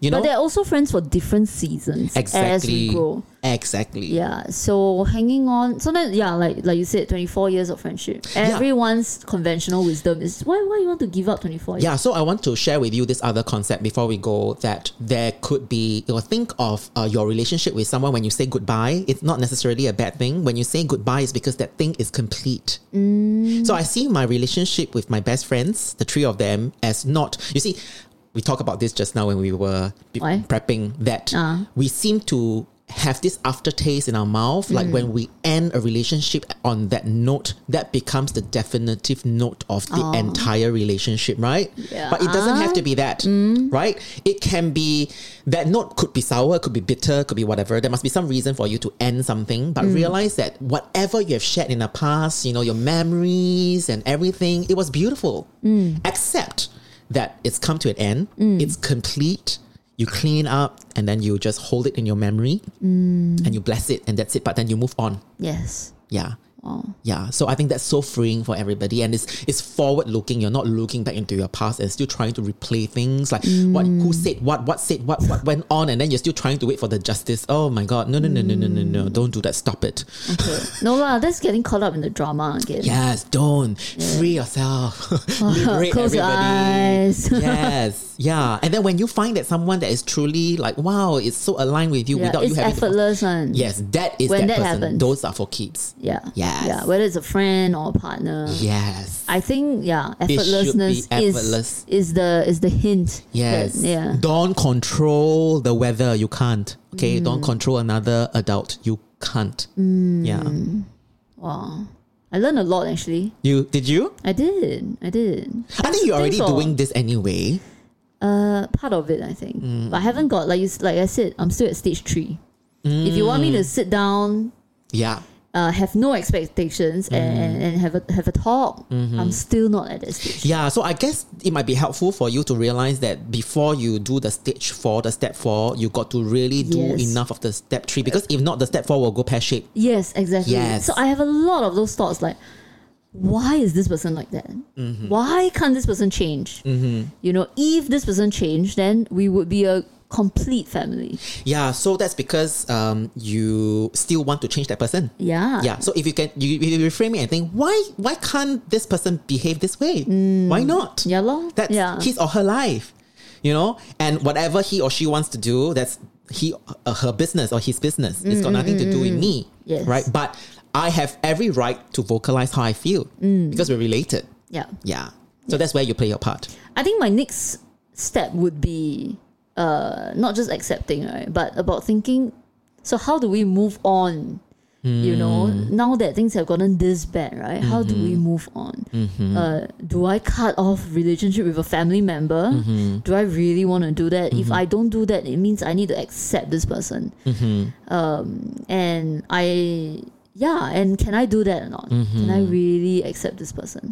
You know. Mm. but they're also friends for different seasons as exactly. we grow. Exactly. Yeah. So hanging on. Sometimes, yeah, like like you said, twenty four years of friendship. Everyone's conventional wisdom is why why you want to give up twenty four years. Yeah, so I want to share with you this other concept before we go that there could be, you know, think of uh, your relationship with someone when you say goodbye. It's not necessarily a bad thing. When you say goodbye, it's because that thing is complete. So I see my relationship with my best friends, the three of them, as not, you see, we talked about this just now when we were be- prepping that. Ah. we seem to have this aftertaste in our mouth like when we end a relationship on that note that becomes the definitive note of the ah. entire relationship right? Yeah. but it doesn't have to be that mm. right? It can be that note could be sour could be bitter could be whatever. There must be some reason for you to end something but mm. realize that whatever you have shared in the past you know your memories and everything it was beautiful. Mm. Except that it's come to an end. Mm. It's complete. You clean up and then you just hold it in your memory mm. and you bless it and that's it but then you move on. Yes. yeah yeah so i think that's so freeing for everybody and it's it's forward looking you're not looking back into your past and still trying to replay things like what who mm. said what what said what what went on and then you're still trying to wait for the justice oh my god no no no no no no no don't do that stop it Okay. no lah, that's getting caught up in the drama again. yes don't free yourself [LAUGHS] [LAUGHS] liberate Close your everybody eyes. [LAUGHS] yes yeah and then when you find that someone that is truly like wow it's so aligned with you Yeah, without you having to one. Yes, that is When that, that person. happens. Those are for keeps. Yeah. Yeah. Yes. Yeah. Whether it's a friend or a partner. Yes. I think yeah, effortlessness effortless. is is the is the hint. Yes. that- yeah. Don't control the weather. You can't. Okay. Don't Mm. control another adult. You can't. Yeah. Wow. I learned a lot actually. You did you? I did. I did. I think you're already doing this anyway. Uh, part of it, I think. Mm. But I haven't got like you, like I said, I'm still at stage three. If you want me Mm. to sit down Yeah. Uh, have no expectations Mm-hmm. and, and have a have a talk, I'm still not at that stage. Yeah, so I guess it might be helpful for you to realize that before you do the stage four, the step four, you got to really do Yes. enough of the step three because if not, the step four will go pear shaped. Yes, exactly. Yes. So I have a lot of those thoughts like, why is this person like that? Mm-hmm. Why can't this person change? You know, if this person changed, then we would be a complete family. Yeah, so that's because um, you still want to change that person. Yeah. Yeah, so if you can, you, you reframe it and think, why, why can't this person behave this way? Mm. Why not? Yeah. That's yeah. his or her life, you know. And whatever he or she wants to do, that's he uh, her business or his business. It's got mm, nothing to do with mm, me, Yes. right? But I have every right to vocalize how I feel because we're related. yeah. Yeah. So that's where you play your part. I think my next step would be uh, not just accepting, right, but about thinking. So how do we move on? You know, Hmm. now that things have gotten this bad, right? How do Mm-hmm. we move on? Uh, do I cut off relationship with a family member? Mm-hmm. Do I really want to do that? If I don't do that, it means I need to accept this person. Mm-hmm. Um, and I, yeah, and can I do that or not? Can Mm-hmm. I really accept this person?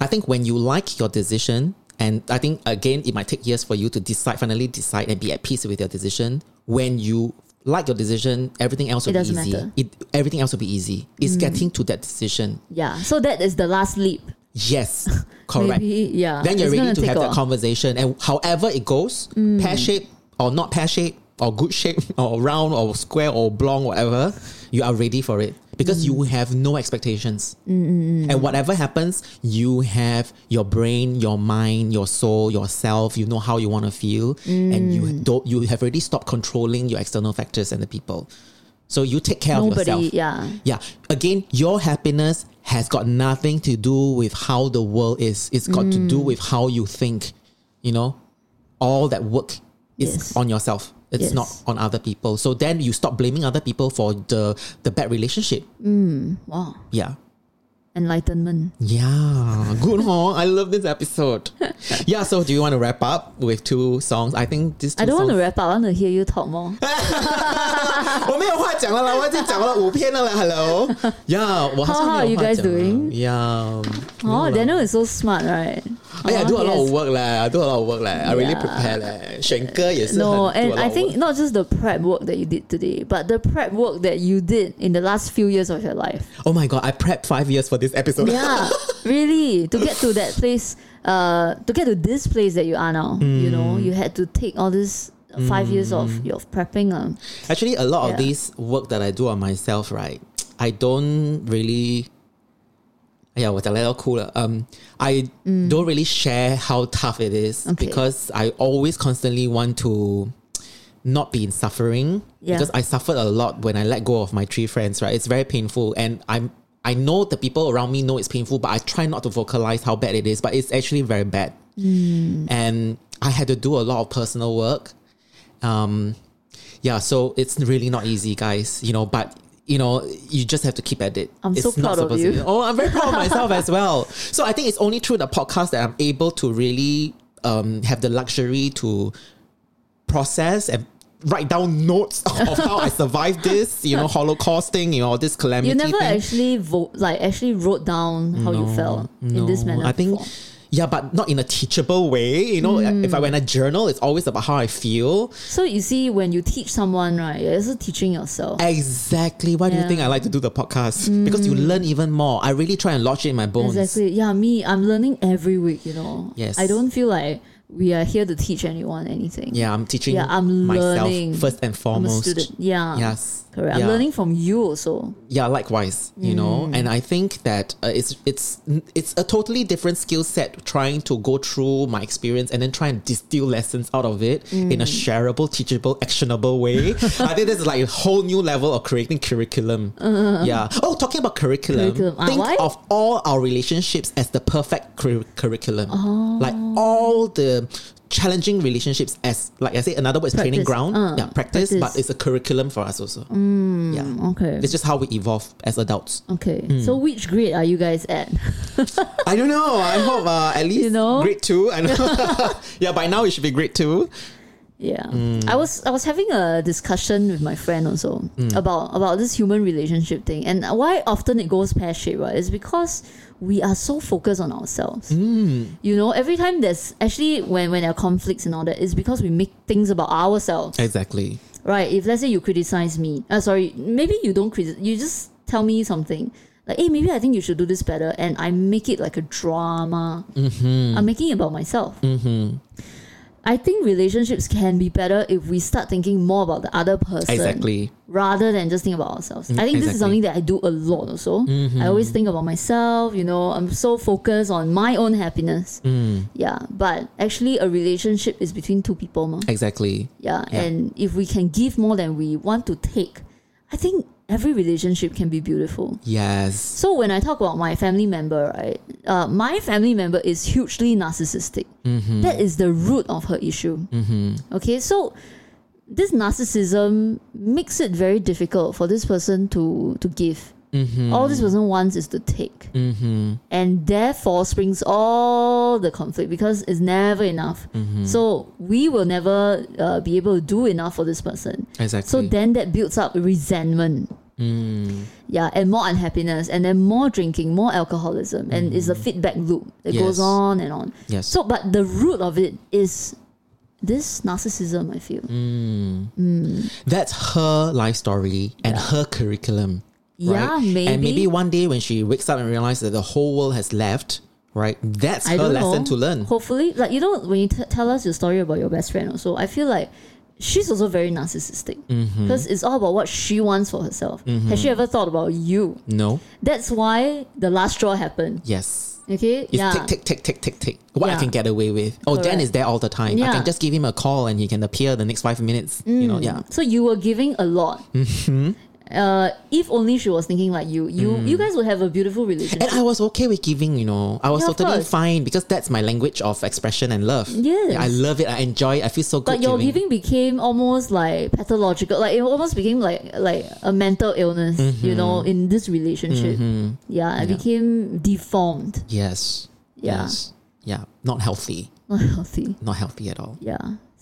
I think when you like your decision, and I think again, it might take years for you to decide, finally decide and be at peace with your decision. When you like your decision, everything else will It be easy. matter. Mm. It everything else will be easy. It's getting to that decision. Yeah. So that is the last leap. Yes, [LAUGHS] correct. Maybe, yeah. Then you're It's ready gonna have that conversation, and however it goes, pear shape or not pear shape or good shape [LAUGHS] or round or square or oblong, whatever, you are ready for it because you mm. have no expectations. Mm, mm, and whatever happens, you have your brain, your mind, your soul, yourself. You know how you want to feel, and you don't. You have already stopped controlling your external factors and the people. So you take care of Nobody, yourself. yeah. Yeah. Again, your happiness has got nothing to do with how the world is. It's got to Mm. do with how you think. You know, all that work is Yes. on yourself. It's Yes. not on other people. So then you stop blaming other people for the the bad relationship. Wow. Yeah. Enlightenment. Yeah, [LAUGHS] good huh? I love this episode. [LAUGHS] yeah, so do you want to wrap up with two songs? I think these two I don't want to songs. wrap up. I want to hear you talk more. [LAUGHS] 我没有话讲了啦，我已经讲了五篇了啦。Hello，呀，我好像 How 没 are 有 you 话 guys 讲了 doing? Yeah. Oh, Daniel is so smart, right? Eh, I Oh, do a lot he of has- work 嘞，I do a lot of work 嘞，I really Yeah. prepare 嘞，选歌也是很 No, 做 a and lot I of think work not just the prep work that you did today, but the prep work that you did in the last few years of your life. Oh my god, I prepped five years for this episode. Yeah, [LAUGHS] really. To get to that place, uh, to get to this place that you are now, you know, Mm. you had to take all this five years of your prepping. Uh. Actually, a lot of Yeah. this work that I do on myself, right? I don't really. 哎呀，我讲来都哭了。Um, I don't really share how tough it is Mm. Okay. because I always constantly want to not be in suffering Yeah. because I suffered a lot when I let go of my three friends. Right, it's very painful, and I'm I know the people around me know it's painful, but I try not to vocalize how bad it is. But it's actually very bad, and I had to do a lot of personal work um yeah so it's really not easy guys you know but you know you just have to keep at it I'm it's so not proud of you. to [LAUGHS] oh i'm very proud of myself as well so i think it's only through the podcast that i'm able to really um have the luxury to process and write down notes [LAUGHS] of how i survived this you know holocaust thing you know this calamity You never thing. actually vote, like actually wrote down how you felt in this manner. I think, before. Yeah, but not in a teachable way. You know, if I Mm. when I journal, it's always about how I feel. So you see, when you teach someone, right, you're also teaching yourself. Exactly. Why do you Mm. think I like to do the podcast? Because you learn even more. I really try and lodge it in my bones. Exactly. Yeah, me, I'm learning every week. You know. Yes. I don't feel like we are here to teach anyone anything. Yeah, I'm teaching Yeah, I'm myself learning. first and I'm a foremost. student. Yeah. Yes. Correct. Yeah. I'm learning from you also. Yeah, likewise, you know, Mm. and I think that uh, it's it's it's a totally different skill set trying to go through my experience and then try and distill lessons out of it in a Mm. shareable, teachable, actionable way. [LAUGHS] I think this is like a whole new level of creating curriculum. Yeah. Oh, talking about curriculum. Curriculum. Ah, think why? of all our relationships as the perfect cur- curriculum. Oh. Like all the challenging relationships as like I say another word is training ground. Uh, yeah, practice, practice. but it's a curriculum for us also. yeah. Okay. It's just how we evolve as adults. Okay. Hmm. So which grade are you guys at? [LAUGHS] I don't know. I hope uh, at least You know? grade two. I know. [LAUGHS] yeah, by now it should be grade two. Yeah, Mm. I was I was having a discussion with my friend also Mm. about about this human relationship thing and why often it goes pear shaped. Right, is because we are so focused on ourselves. Mm. You know, every time there's actually when when there are conflicts and all that, it's because we make things about ourselves. Exactly. Right. If let's say you criticize me, uh, sorry, maybe you don't criticize, you just tell me something like, hey, maybe I think you should do this better, and I make it like a drama. Mm-hmm. I'm making it about myself. I think relationships can be better if we start thinking more about the other person Exactly. rather than just think about ourselves. I mm-hmm. think this is something that I do a lot also. I mm-hmm. always think about myself, you know, I'm so focused on my own happiness. Mm. Yeah. But actually a relationship is between two people. Ma. Exactly. Yeah, Yeah. and if we can give more than we want to take, I think every relationship can be beautiful. Yes. So when I talk about my family member, right, uh, my family member is hugely narcissistic. Mm-hmm. That is the root of her issue. Mm-hmm. Okay, so this narcissism makes it very difficult for this person to to give. Mm-hmm. All this person wants is to take, and therefore springs all the conflict because it's never enough. So we will never uh, be able to do enough for this person. Exactly. So then that builds up resentment. Mm. Yeah, and more unhappiness, and then more drinking, more alcoholism, and it's a mm. feedback loop that goes on and on. Yes. So, but the root of it is this narcissism. I feel. Mm. That's her life story and her curriculum. Yeah, maybe. And maybe one day when she wakes up and realizes that the whole world has left, right? That's I her lesson know. to learn. Hopefully, like you know, when you t- tell us your story about your best friend, also, I feel like she's also very narcissistic Mm-hmm. because it's all about what she wants for herself. Has she ever thought about you? No. That's why the last straw happened. Yes. Okay, It's yeah. tick, tick, tick, tick, tick, tick. What I can get away with. Oh, Dan is there all the time. Yeah. I can just give him a call and he can appear the next five minutes. You know, yeah. So you were giving a lot. Mm-hmm. Uh, if only she was thinking like you, you you guys would have a beautiful relationship. And I was okay with giving, you know. I was Yeah, totally fine because that's my language of expression and love. Yes. I love it. I enjoy it. I feel so good. but your giving became almost like pathological. Like it almost became like like a mental illness. Mm-hmm. You know, in this relationship. Yeah, it became deformed. Yes. Yeah. Yes. Yeah. Not healthy. Not healthy. Not healthy at all. Yeah.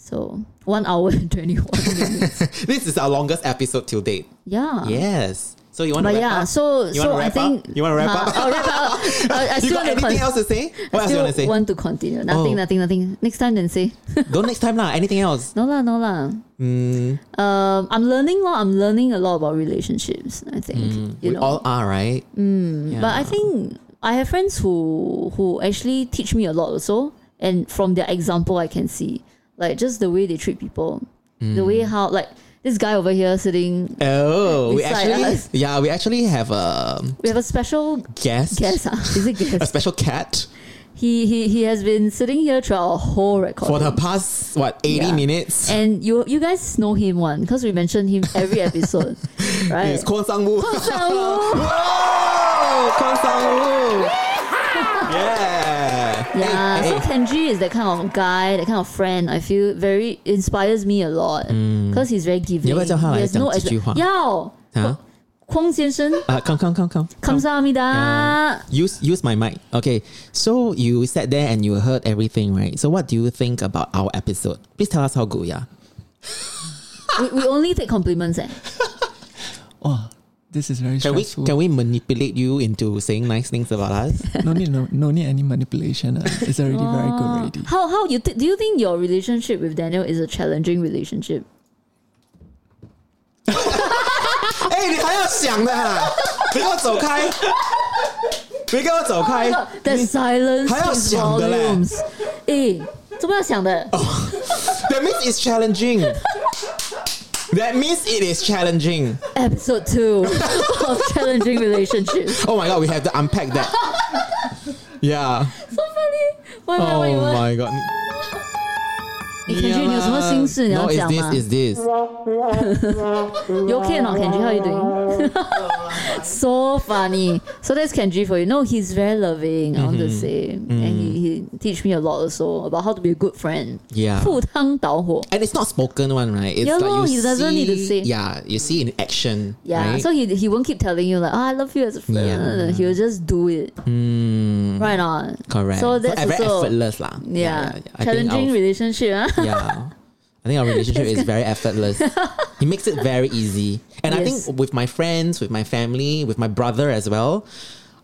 So one hour and twenty one [LAUGHS] minutes. this is our longest episode till date. Yeah. Yes. So you want to wrap yeah, up? so You so I wrap think up? You wanna wrap Huh? [LAUGHS] up? I'll wrap up. [LAUGHS] I, I you still got want anything con- else to say? What else you still want to say? want to continue. Nothing, Oh. nothing, nothing. Next time then say. Don't next time lah. Anything else? No lah, no lah. Mm, Um, I'm learning lot. I'm learning a lot about relationships. I think you we know. all are, right? Mm, But I think I have friends who who actually teach me a lot also, and from their example, I can see like just the way they treat people, the way Mm. how like this guy over here sitting. Oh, we actually, us. yeah, we actually have a We have a special guest, guest. Huh? Is it [LAUGHS] a special cat he he he has been sitting here throughout our whole recording. for the past what eighty Yeah. minutes. and you you guys know him one because we mention him every episode, [LAUGHS] right? It's Kwon Sang Woo. Sang-woo. [LAUGHS] Whoa, Kwon Sang Woo. Yeah. Yeah, so Kenji is that kind of guy, that kind of friend. I feel very inspires me a lot mm. because he's very giving. You He 来 has 讲 no 几句 expect- 话？要啊匡先生，啊，come come come come 感 come. 谢阿弥达。Use use use my mic. Okay, so you sat there and you heard everything, right? So what do you think about our episode? Please tell us how good we are. We we only take compliments eh? [LAUGHS] Oh this is very Can we stressful. can we manipulate you into saying nice things about us? [LAUGHS] no need no, no need any manipulation. Uh. It's already very good already. How how you th- do you think your relationship with Daniel is a challenging relationship? [LAUGHS] 哎、你还要想的、啊，你给我走开！你给我走开！ That silence 还要 speaks 想的嘞 volumes. 诶，怎么要想的？ That [LAUGHS] means it's challenging. That means it is challenging. Episode two of [LAUGHS] challenging relationships. Oh my god, we have to unpack that. Yeah. So funny. Why why why Oh why? my god. 你 Kenji 你有什么心事你要 No, it's 讲吗 this, is this. [LAUGHS] You okay or not, Kenji? How are you doing? [LAUGHS] so funny. So that's Kenji for you. No, he's very loving. I want Mm-hmm. to say, and he, he teach me a lot also about how to be a good friend. Yeah. 赴汤蹈火. And it's not spoken one, right? It's Yeah, like no, you he doesn't need to see- say. Yeah, you see in action. Yeah. Right? So he he won't keep telling you like, oh, I love you as a friend. Yeah. He'll just do it. Mm, Right on. correct. So that's very also effortless lah. yeah, I think challenging our- relationship. Huh? yeah. I think our relationship is [LAUGHS] very effortless. he makes it very easy. And I Yes. think with my friends, with my family, with my brother as well,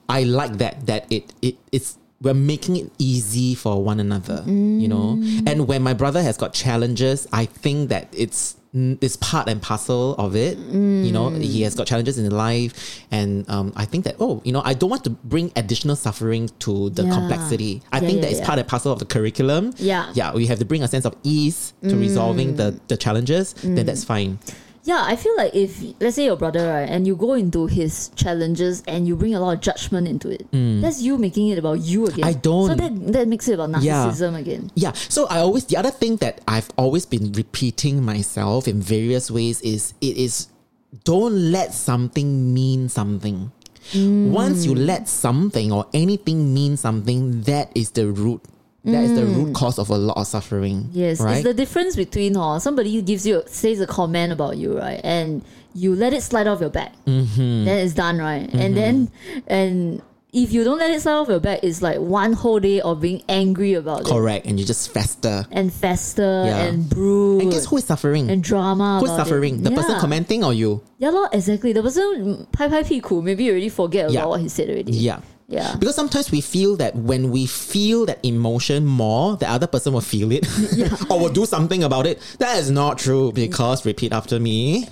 I like that that it it it's we're making it easy for one another, you know. And when my brother has got challenges, I think that it's mm, it's part and parcel of it. You know, he has got challenges in life, and um, I think that oh, you know, I don't want to bring additional suffering to the Yeah. complexity. I Yeah, think yeah, that it's part and parcel of the curriculum. Yeah. yeah, we have to bring a sense of ease to resolving the the challenges. Then that's fine. Yeah, I feel like if let's say your brother right, and you go into his challenges and you bring a lot of judgment into it, that's you making it about you again. Mm. I don't. So that that makes it about Yeah. narcissism again. Yeah. So I always the other thing that I've always been repeating myself in various ways is it is don't let something mean something. Once you let something or anything mean something, that is the root. That is the root cause of a lot of suffering. Yes, Right. it's the difference between oh, somebody gives you says a comment about you, right, and you let it slide off your back, Mm-hmm. then it's done, right, and then and if you don't let it slide off your back, it's like one whole day of being angry about it Correct. And you just fester. and fester Yeah. and brew. And guess who is suffering? and drama. Who's about it. suffering? The person commenting or you? Yeah, lor, exactly. The person pai pai piku, maybe you already forget Yeah. about what he said already. Yeah. Yeah. Because sometimes we feel that when we feel that emotion more, the other person will feel it [LAUGHS] [LAUGHS] or will do something about it. That is not true because, repeat after me,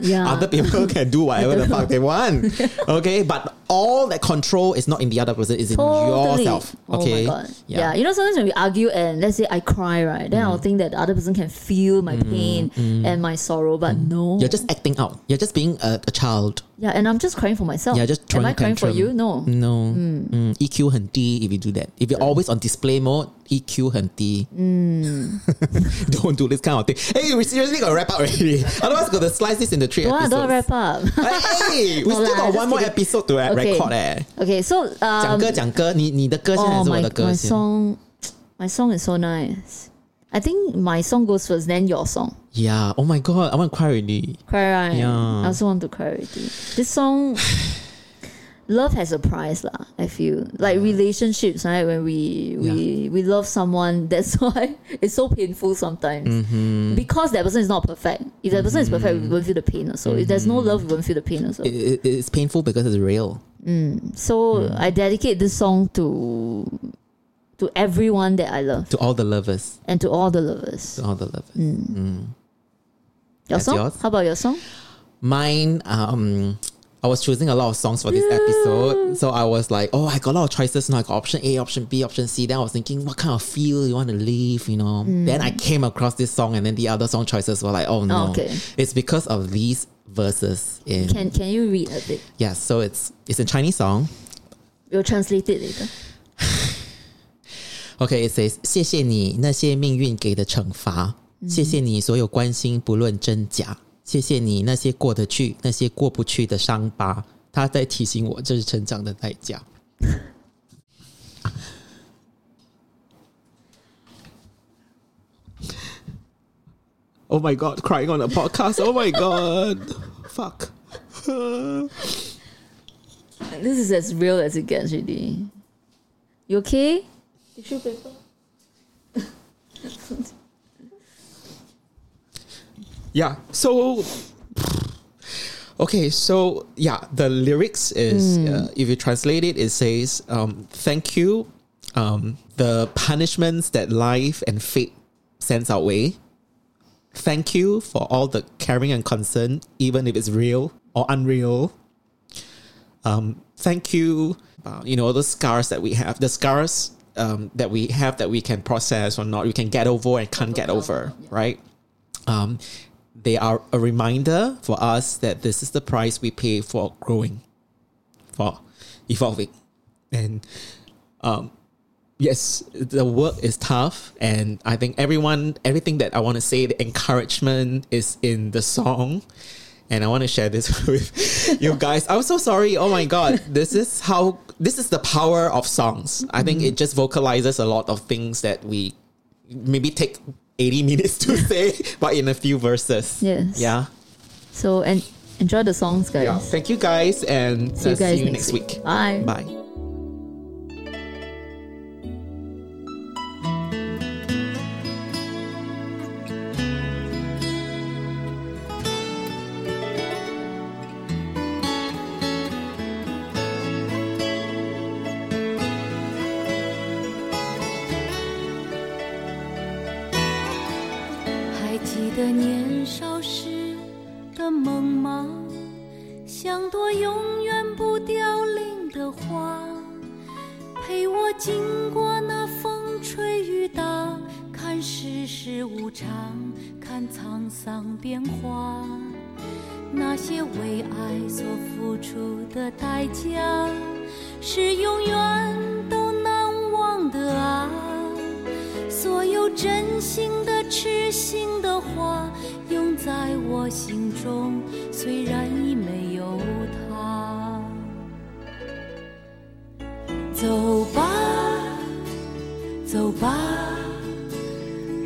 Yeah. [LAUGHS] other people can do whatever the fuck they want. Okay, but all that control is not in the other person, it's in Totally. yourself. Okay. Oh my god. Yeah. You know, sometimes when we argue and let's say I cry, right? Then Mm. I'll think that the other person can feel my pain and my sorrow, but no. You're just acting out. You're just being a, a child. yeah, and I'm just crying for myself. Yeah, just Am throwing I crying for tantrum. you? No. No. Mm, EQ 很低 if you do that. If you're always on display mode, EQ 很低. [LAUGHS] Mm. don't do this kind of thing. Hey, we seriously got to wrap up already. [LAUGHS] Otherwise, got to slice this into three Don't, want- episodes. don't wrap up. Hey, we [LAUGHS] No still lah, got just one more kidding. episode to uh, Okay. record 哎。 okay, so 讲 um, 歌讲歌，你你的歌现在还 oh 是我 my, 的歌 my 先？ song [TSK] my song is so nice. I think my song goes first, then your song. Yeah. Oh my god, I want to cry already. Cry right? Yeah. I also want to cry already. This song [SIGHS] [LAUGHS] Love has a price lah, I feel. Like relationships, right? When we we, we love someone, [LAUGHS] that's why it's so painful sometimes. Mm-hmm. Because that person is not perfect. If that person is perfect, we won't feel the pain also. If there's no love, we won't feel the pain also. It, it, it's painful because it's real. so Mm. I dedicate this song to to everyone that I love To all the lovers. and to all the lovers. To all the lovers. Your That's song? yours? How about your song? Mine, um, I was choosing a lot of songs for this episode. So I was like, oh, I got a lot of choices now. I got option A, option B, option C. Then I was thinking, what kind of feel you want to leave, you know? Then I came across this song and then the other song choices were like, oh no. okay. It's because of these verses in Can can you read a bit? Yeah, so it's it's a Chinese song. We'll translate it later. [SIGHS] Okay, it says 谢谢你那些命运给的惩罚，谢谢你所有关心不论真假， 谢谢你那些过得去那些过不去的伤疤，它在提醒我这是成长的代价。Oh my god, crying on a podcast. Oh my god. Fuck. This is as real as it gets, really. You okay? Tissue paper? Yeah. So okay, so yeah, the lyrics is uh, if you translate it, it says, um, "Thank you, um, the punishments that life and fate sends our way. Thank you for all the caring and concern, even if it's real or unreal. Um, thank you, uh, you know, the scars that we have, the scars." Um, that we have that we can process or not, we can get over and can't get over, right? um, they are a reminder for us that this is the price we pay for growing, for evolving. And um, yes, the work is tough. And I think everyone, everything that I want to say, the encouragement is in the song. And I want to share this [LAUGHS] with you guys. I'm so sorry. Oh my God. This is how, this is the power of songs. I think it just vocalizes a lot of things that we maybe take 80 [LAUGHS] minutes to say, but in a few verses. Yes. Yeah. So and enjoy the songs, guys. Yeah. Thank you guys and See you uh, guys see you next next week. week. Bye. Bye. 像朵永远不凋零的花，陪我经过那风吹雨打，看世事无常，看沧桑变化。那些为爱所付出的代价，是永远都难忘的啊！所有真心的、痴心的话，永在我心中，虽然已没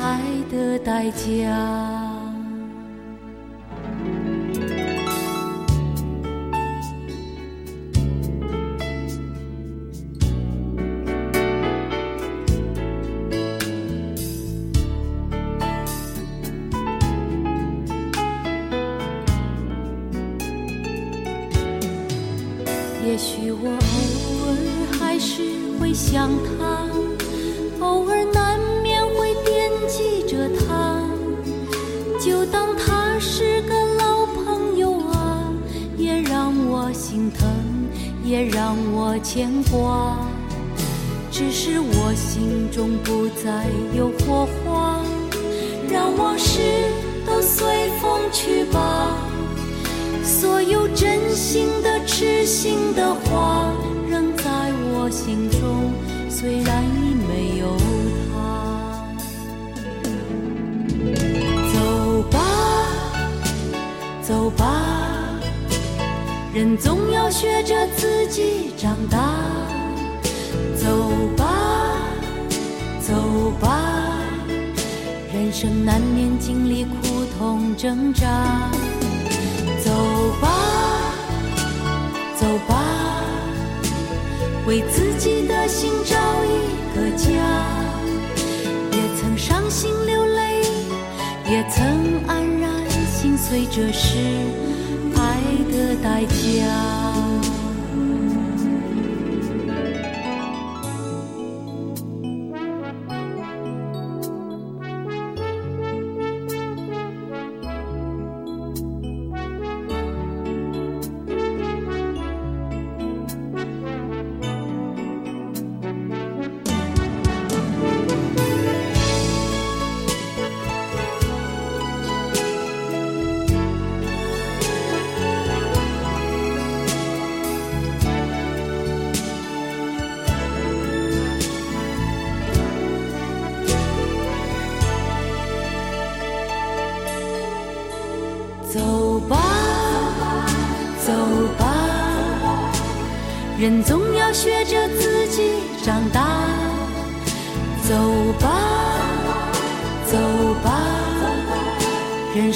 爱的代价。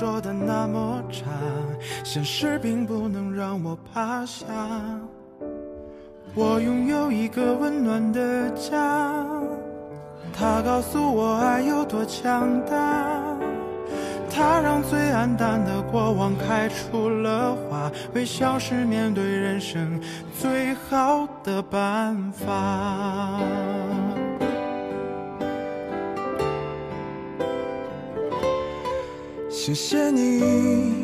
说的那么差，现实并不能让我趴下。我拥有一个温暖的家，它告诉我爱有多强大。它让最暗淡的过往开出了花，微笑是面对人生最好的办法。谢谢你，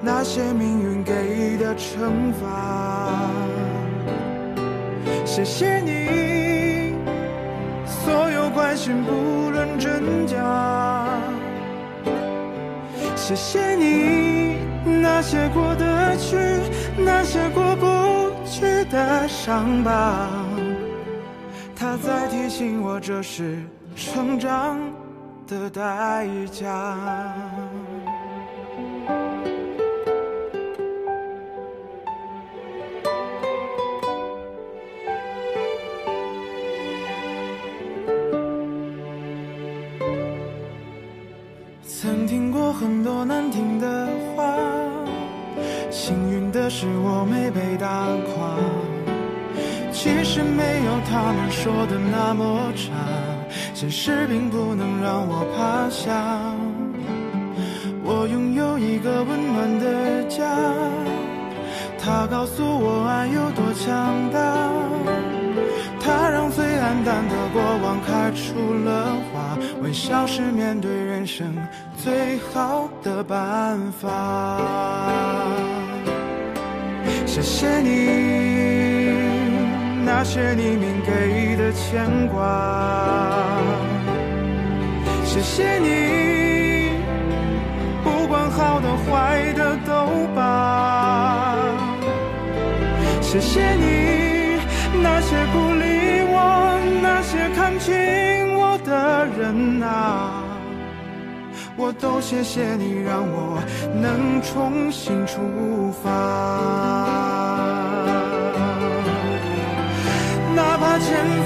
那些命运给的惩罚。谢谢你，所有关心不论真假。谢谢你，那些过得去，那些过不去的伤疤，它在提醒我这是成长的代价。曾听过很多难听的话，幸运的是我没被打垮。其实没有他们说的那么差，现实并不能让我趴下。我拥有一个温暖的家，它告诉我爱有多强大。它让最黯淡的过往开出了花，微笑是面对人生最好的办法。谢谢你，那些你明给的牵挂。谢谢你，不管好的坏的都罢。谢谢你，那些鼓励我，那些看清我的人啊，我都谢谢你，让我能重新出发。哪怕前方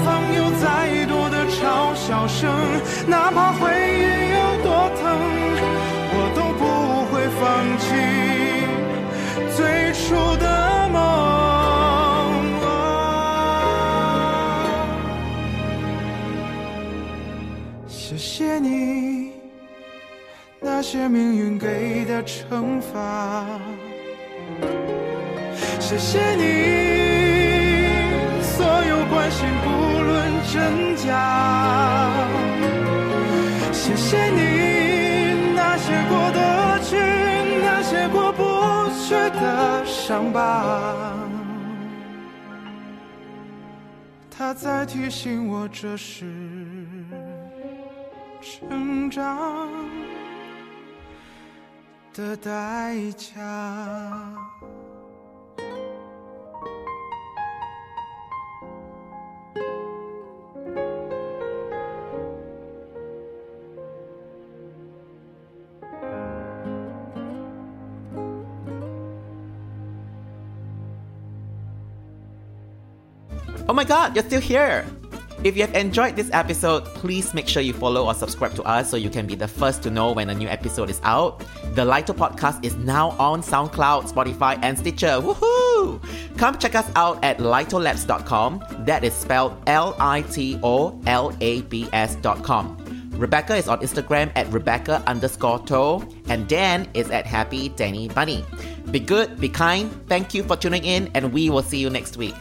生，哪怕回忆有多疼，我都不会放弃最初的梦。谢谢你，那些命运给的惩罚。谢谢你，所有关心不真假。谢谢你，那些过得去，那些过不去的伤疤。它在提醒我，这是成长的代价。Oh my god, you're still here! If you have enjoyed this episode, please make sure you follow or subscribe to us so you can be the first to know when a new episode is out. The Lito podcast is now on SoundCloud, Spotify, and Stitcher. Woohoo! Come check us out at litolabs.com. That is spelled L I T O L A B S.com. Rebecca is on Instagram at Rebecca underscore Toh, and Dan is at Happy Danny Bunny. Be good, be kind, thank you for tuning in, and we will see you next week.